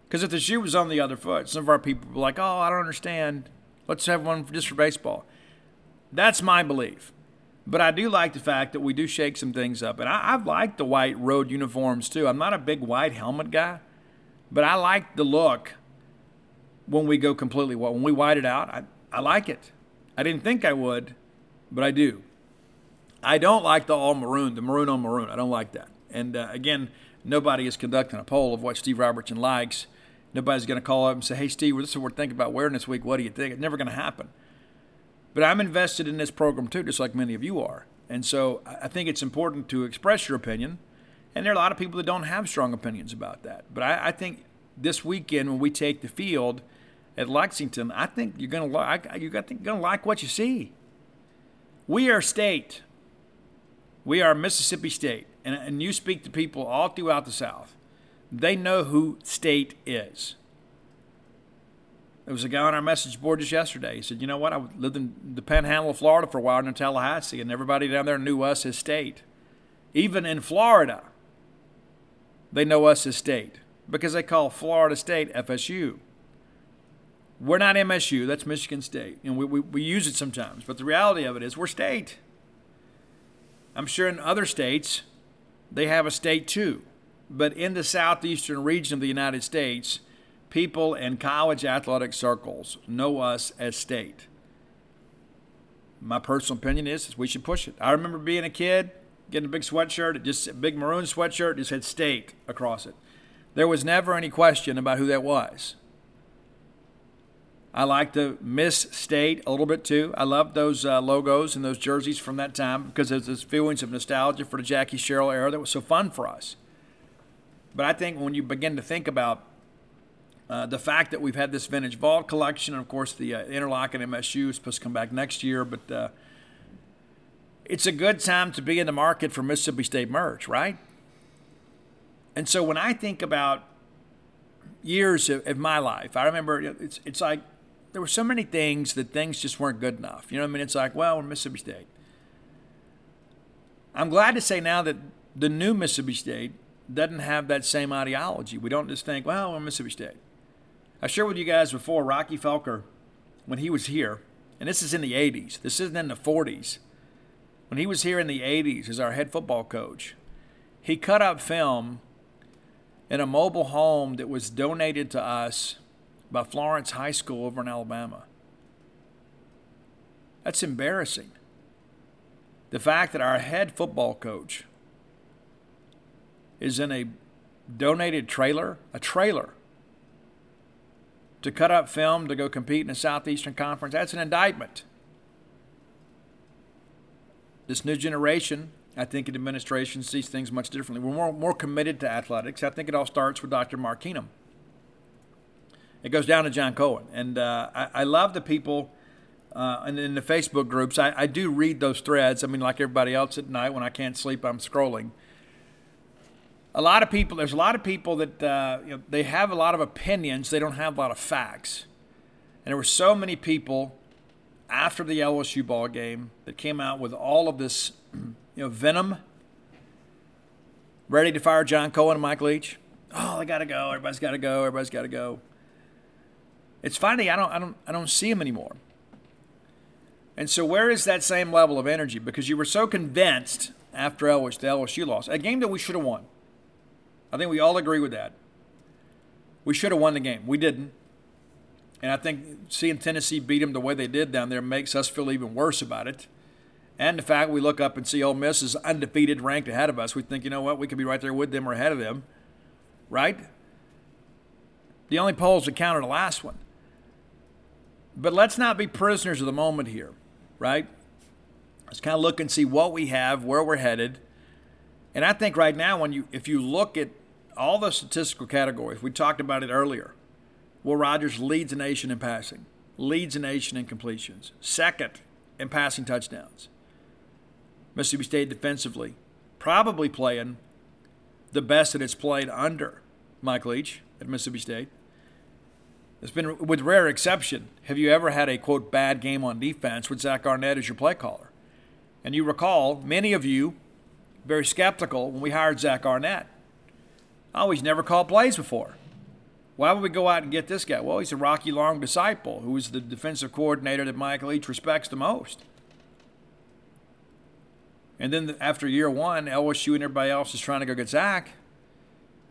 Because if the shoe was on the other foot, some of our people were like, "Oh, I don't understand. Let's have one just for baseball." That's my belief. But I do like the fact that we do shake some things up. And I, liked the white road uniforms too. I'm not a big white helmet guy, but I like the look when we go completely white. When we white it out, I, I like it. I didn't think I would, but I do. I don't like the all maroon, the maroon on maroon. I don't like that. And uh, again, nobody is conducting a poll of what Steve Robertson likes. Nobody's going to call up and say, hey, Steve, this is what we're thinking about wearing this week. What do you think? It's never going to happen. But I'm invested in this program too, just like many of you are. And so I think it's important to express your opinion. And there are a lot of people that don't have strong opinions about that. But I, I think this weekend when we take the field at Lexington, I think you're going to like you're going to like what you see. We are state. We are Mississippi State, and, and you speak to people all throughout the South. They know who state is. There was a guy on our message board just yesterday. He said, "You know what? I lived in the Panhandle of Florida for a while in Tallahassee, and everybody down there knew us as state. Even in Florida, they know us as state because they call Florida State FSU. We're not MSU. That's Michigan State, and we, we, we use it sometimes. But the reality of it is, we're state. I'm sure in other states, they have a state too, but in the southeastern region of the United States." people in college athletic circles know us as state. My personal opinion is, is we should push it. I remember being a kid, getting a big sweatshirt, just a big maroon sweatshirt, just had state across it. There was never any question about who that was. I like the Miss State a little bit too. I love those uh, logos and those jerseys from that time because there's this feelings of nostalgia for the Jackie Sherrill era that was so fun for us. But I think when you begin to think about uh, the fact that we've had this vintage vault collection, and of course the uh, interlocking MSU is supposed to come back next year, but uh, it's a good time to be in the market for Mississippi State merch, right? And so when I think about years of, of my life, I remember it's it's like there were so many things that things just weren't good enough. You know what I mean? It's like, well, we're Mississippi State. I'm glad to say now that the new Mississippi State doesn't have that same ideology. We don't just think, well, we're Mississippi State. I shared with you guys before Rocky Felker, when he was here, and this is in the 80s, this isn't in the 40s. When he was here in the 80s as our head football coach, he cut up film in a mobile home that was donated to us by Florence High School over in Alabama. That's embarrassing. The fact that our head football coach is in a donated trailer, a trailer to cut up film to go compete in the Southeastern Conference, that's an indictment. This new generation, I think, in administration sees things much differently. We're more, more committed to athletics. I think it all starts with Dr. Mark Keenum. It goes down to John Cohen. And uh, I, I, love the people uh, in, in, the Facebook groups. I, I do read those threads. I mean, like everybody else at night when I can't sleep, I'm scrolling. A lot of people, there's a lot of people that uh, you know, they have a lot of opinions, they don't have a lot of facts. And there were so many people after the LSU ball game that came out with all of this, you know, venom, ready to fire John Cohen and Mike Leach. Oh, they got to go. Everybody's got to go. Everybody's got to go. It's funny. I don't. I don't. I don't see him anymore. And so, where is that same level of energy? Because you were so convinced after LSU, the LSU loss, a game that we should have won. I think we all agree with that. We should have won the game. We didn't. And I think seeing Tennessee beat them the way they did down there makes us feel even worse about it. And the fact we look up and see Ole Miss is undefeated, ranked ahead of us, we think, you know what, we could be right there with them or ahead of them, right? The only polls that counted the last one. But let's not be prisoners of the moment here, right? Let's kind of look and see what we have, where we're headed. And I think right now, when you if you look at all the statistical categories, we talked about it earlier. Will Rogers leads the nation in passing, leads the nation in completions, second in passing touchdowns. Mississippi State defensively, probably playing the best that it's played under Mike Leach at Mississippi State. It's been, with rare exception, have you ever had a quote bad game on defense with Zach Arnett as your play caller? And you recall, many of you very skeptical when we hired Zach Arnett. Oh, he's never called plays before. Why would we go out and get this guy? Well, he's a Rocky Long disciple who is the defensive coordinator that Mike Leach respects the most. And then after year one, LSU and everybody else is trying to go get Zach.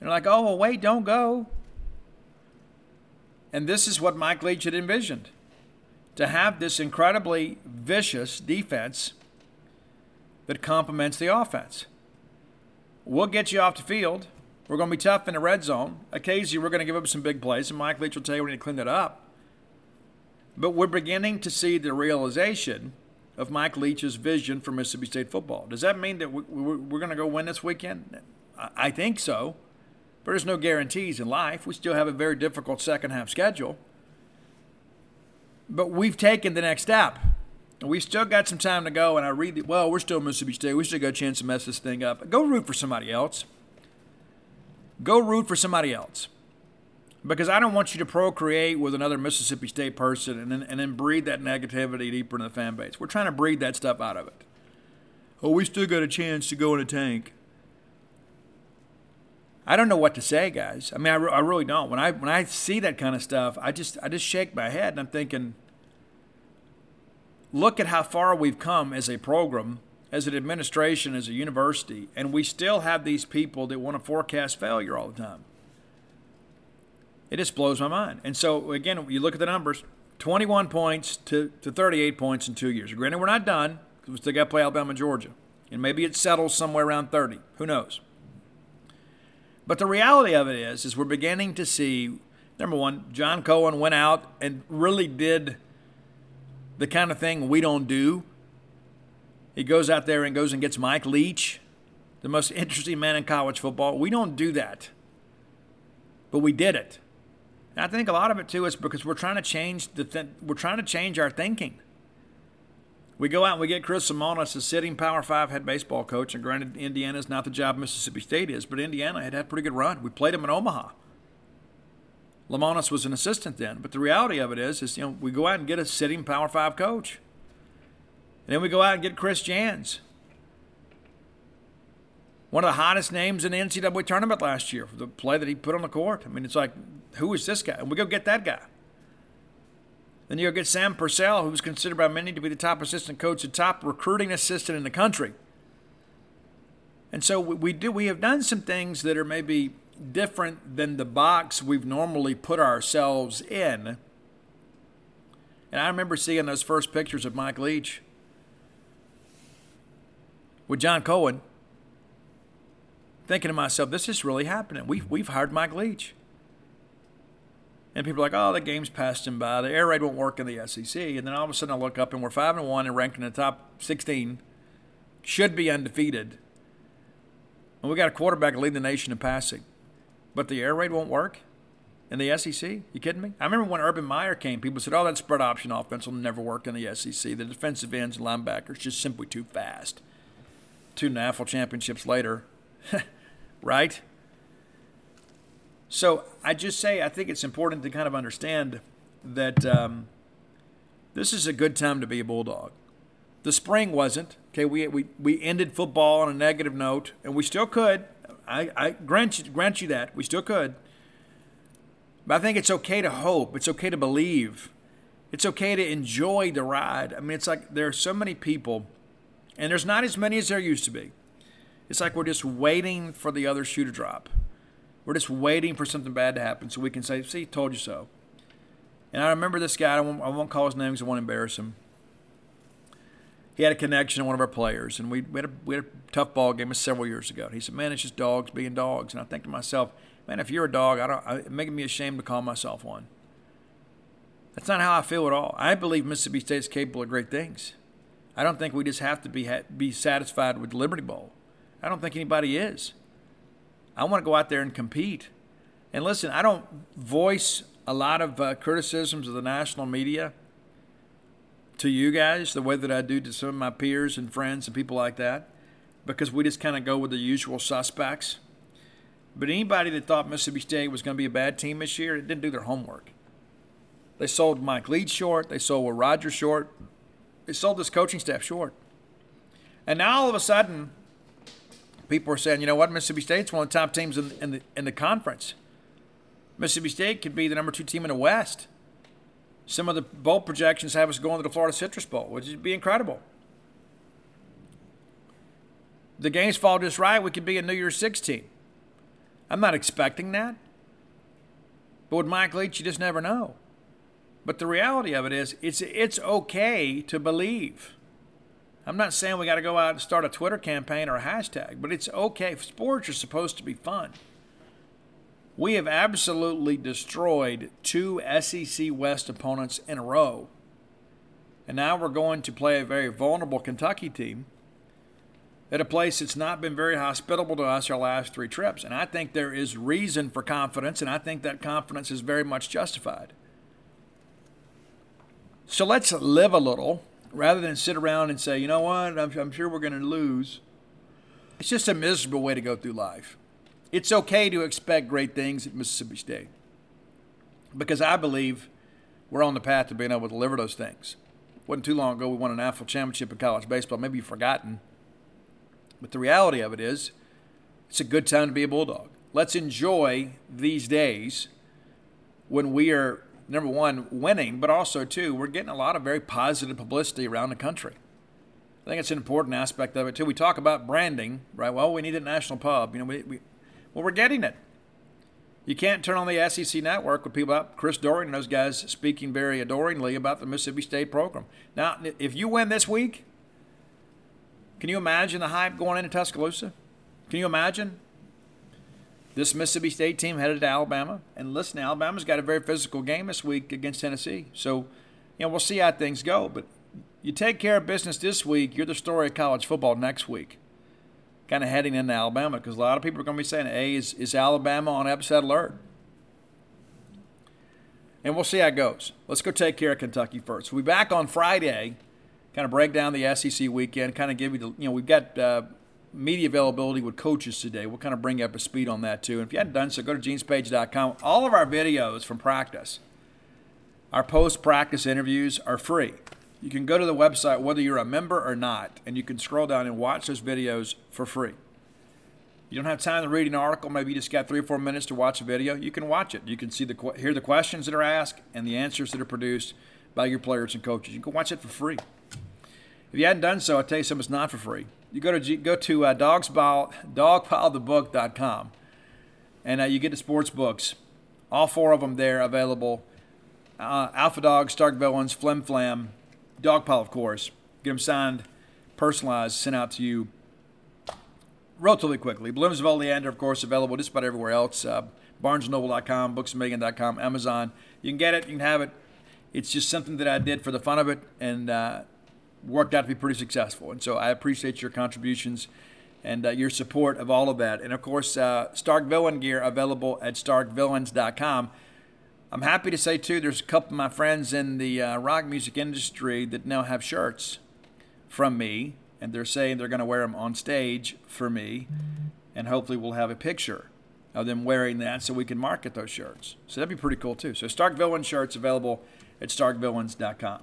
And they're like, oh, well, wait, don't go. And this is what Mike Leach had envisioned to have this incredibly vicious defense that complements the offense. We'll get you off the field. We're going to be tough in the red zone. Occasionally, we're going to give up some big plays, and Mike Leach will tell you we need to clean that up. But we're beginning to see the realization of Mike Leach's vision for Mississippi State football. Does that mean that we're going to go win this weekend? I think so. There's no guarantees in life. We still have a very difficult second half schedule. But we've taken the next step. We still got some time to go, and I read that, well, we're still Mississippi State. We still got a chance to mess this thing up. Go root for somebody else. Go root for somebody else. Because I don't want you to procreate with another Mississippi State person and then, and then breed that negativity deeper in the fan base. We're trying to breed that stuff out of it. Oh, we still got a chance to go in a tank. I don't know what to say, guys. I mean, I, re- I really don't. When I when I see that kind of stuff, I just I just shake my head and I'm thinking, look at how far we've come as a program as an administration, as a university, and we still have these people that want to forecast failure all the time. It just blows my mind. And so, again, you look at the numbers 21 points to, to 38 points in two years. Granted, we're not done because we still got to play Alabama Georgia. And maybe it settles somewhere around 30. Who knows? But the reality of it is, is we're beginning to see, number one, John Cohen went out and really did the kind of thing we don't do he goes out there and goes and gets Mike Leach, the most interesting man in college football. We don't do that, but we did it. And I think a lot of it too is because we're trying to change the th- we're trying to change our thinking. We go out and we get Chris Lemonis, a sitting Power Five head baseball coach, and granted, Indiana is not the job Mississippi State is, but Indiana had had a pretty good run. We played them in Omaha. Lemonis was an assistant then, but the reality of it is, is you know, we go out and get a sitting Power Five coach. And then we go out and get Chris Jans. One of the hottest names in the NCAA tournament last year for the play that he put on the court. I mean, it's like, who is this guy? And we go get that guy. Then you go get Sam Purcell, who's considered by many to be the top assistant coach, the top recruiting assistant in the country. And so we do we have done some things that are maybe different than the box we've normally put ourselves in. And I remember seeing those first pictures of Mike Leach with John Cohen, thinking to myself, this is really happening. We've, we've hired Mike Leach. And people are like, oh, the game's passed him by. The air raid won't work in the SEC. And then all of a sudden I look up and we're 5 and 1 and ranked in the top 16. Should be undefeated. And we got a quarterback leading the nation in passing. But the air raid won't work. in the SEC? You kidding me? I remember when Urban Meyer came, people said, "Oh, that spread option offense will never work in the SEC. The defensive ends and linebackers just simply too fast." Two national championships later, right? So I just say I think it's important to kind of understand that um, this is a good time to be a bulldog. The spring wasn't. Okay, we, we, we ended football on a negative note, and we still could. I, I grant you, grant you that. We still could. But I think it's okay to hope. It's okay to believe. It's okay to enjoy the ride. I mean, it's like there are so many people, and there's not as many as there used to be. It's like we're just waiting for the other shoe to drop. We're just waiting for something bad to happen so we can say, see, told you so. And I remember this guy, I won't, I won't call his name because I won't embarrass him. He had a connection to one of our players, and we, we, had a, we had a tough ball game several years ago. And he said, man, it's just dogs being dogs. And I think to myself, man, if you're a dog, I don't, I, it's making me ashamed to call myself one. That's not how I feel at all. I believe Mississippi State is capable of great things. I don't think we just have to be be satisfied with Liberty Bowl. I don't think anybody is. I want to go out there and compete. And listen, I don't voice a lot of uh, criticisms of the national media to you guys the way that I do to some of my peers and friends and people like that because we just kind of go with the usual suspects. But anybody that thought Mississippi State was going to be a bad team this year, it didn't do their homework. They sold Mike Leach short. They sold Will Rogers short. They sold this coaching staff short. And now all of a sudden, people are saying, you know what, Mississippi State's one of the top teams in, in, the, in the conference. Mississippi State could be the number two team in the West. Some of the bowl projections have us going to the Florida Citrus Bowl, which would be incredible. The games fall just right, we could be a New Year's 16. I'm not expecting that. But with Mike Leach, you just never know. But the reality of it is, it's, it's okay to believe. I'm not saying we got to go out and start a Twitter campaign or a hashtag, but it's okay. Sports are supposed to be fun. We have absolutely destroyed two SEC West opponents in a row. And now we're going to play a very vulnerable Kentucky team at a place that's not been very hospitable to us our last three trips. And I think there is reason for confidence, and I think that confidence is very much justified. So let's live a little rather than sit around and say, you know what, I'm, I'm sure we're going to lose. It's just a miserable way to go through life. It's okay to expect great things at Mississippi State because I believe we're on the path to being able to deliver those things. Wasn't too long ago we won a national championship in college baseball. Maybe you've forgotten. But the reality of it is, it's a good time to be a Bulldog. Let's enjoy these days when we are, number one, winning, but also, too, we're getting a lot of very positive publicity around the country. I think it's an important aspect of it, too. We talk about branding, right? Well, we need a national pub. You know, we, we well, we're getting it. You can't turn on the SEC network with people like Chris Doering and those guys speaking very adoringly about the Mississippi State program. Now, if you win this week, can you imagine the hype going into Tuscaloosa? Can you imagine this Mississippi State team headed to Alabama? And listen, Alabama's got a very physical game this week against Tennessee. So, you know, we'll see how things go. But you take care of business this week, you're the story of college football next week. Kind of heading into Alabama because a lot of people are going to be saying, hey, is, is Alabama on upset alert? And we'll see how it goes. Let's go take care of Kentucky first. We'll be back on Friday kind of break down the SEC weekend, kind of give you the, you know, we've got uh, media availability with coaches today. We'll kind of bring you up to speed on that too. And if you hadn't done so, go to genespage.com. All of our videos from practice, our post practice interviews are free. You can go to the website whether you're a member or not, and you can scroll down and watch those videos for free. You don't have time to read an article, maybe you just got three or four minutes to watch a video. You can watch it. You can see the hear the questions that are asked and the answers that are produced by your players and coaches. You can watch it for free. If you hadn't done so, I'll tell you something, it's not for free. You go to go to uh, dogspile, dogpilethebook.com, and uh, you get the sports books. All four of them there available. Uh, Alpha Dog, Stark Villains, Flim Flam, Dogpile, of course. Get them signed, personalized, sent out to you relatively quickly. Blooms of Oleander, of course, available just about everywhere else. Uh, BarnesNoble.com, BooksAMillion.com, Amazon. You can get it, you can have it. It's just something that I did for the fun of it, and uh, worked out to be pretty successful. And so I appreciate your contributions and uh, your support of all of that. And of course, uh, Stark Villain gear available at starkvillains.com. I'm happy to say too, there's a couple of my friends in the uh, rock music industry that now have shirts from me, and they're saying they're going to wear them on stage for me, and hopefully we'll have a picture of them wearing that so we can market those shirts. So that'd be pretty cool too. So Stark Villain shirts available at starkvillains.com.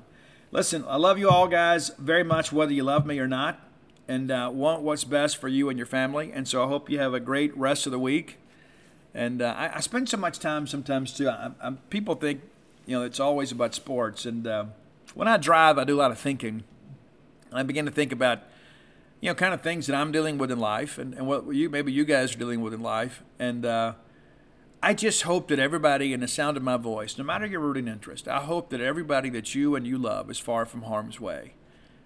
Listen, I love you all guys very much, whether you love me or not, and uh, want what's best for you and your family. And so I hope you have a great rest of the week. And uh, I, I, spend so much time sometimes too. I, I, people think, you know, it's always about sports. And uh, when I drive, I do a lot of thinking. I begin to think about you know, kind of things that I'm dealing with in life and, and what you maybe you guys are dealing with in life. And uh, I just hope that everybody in the sound of my voice, no matter your rooting interest, I hope that everybody that you and you love is far from harm's way.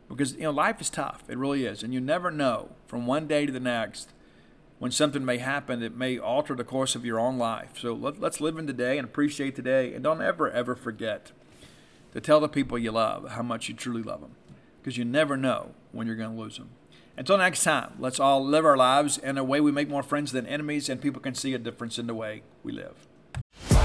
Because, you know, life is tough. It really is. And you never know from one day to the next when something may happen that may alter the course of your own life. So let, let's live in today and appreciate today. And don't ever, ever forget to tell the people you love how much you truly love them. Because you never know when you're going to lose them. Until next time, let's all live our lives in a way we make more friends than enemies and people can see a difference in the way we live.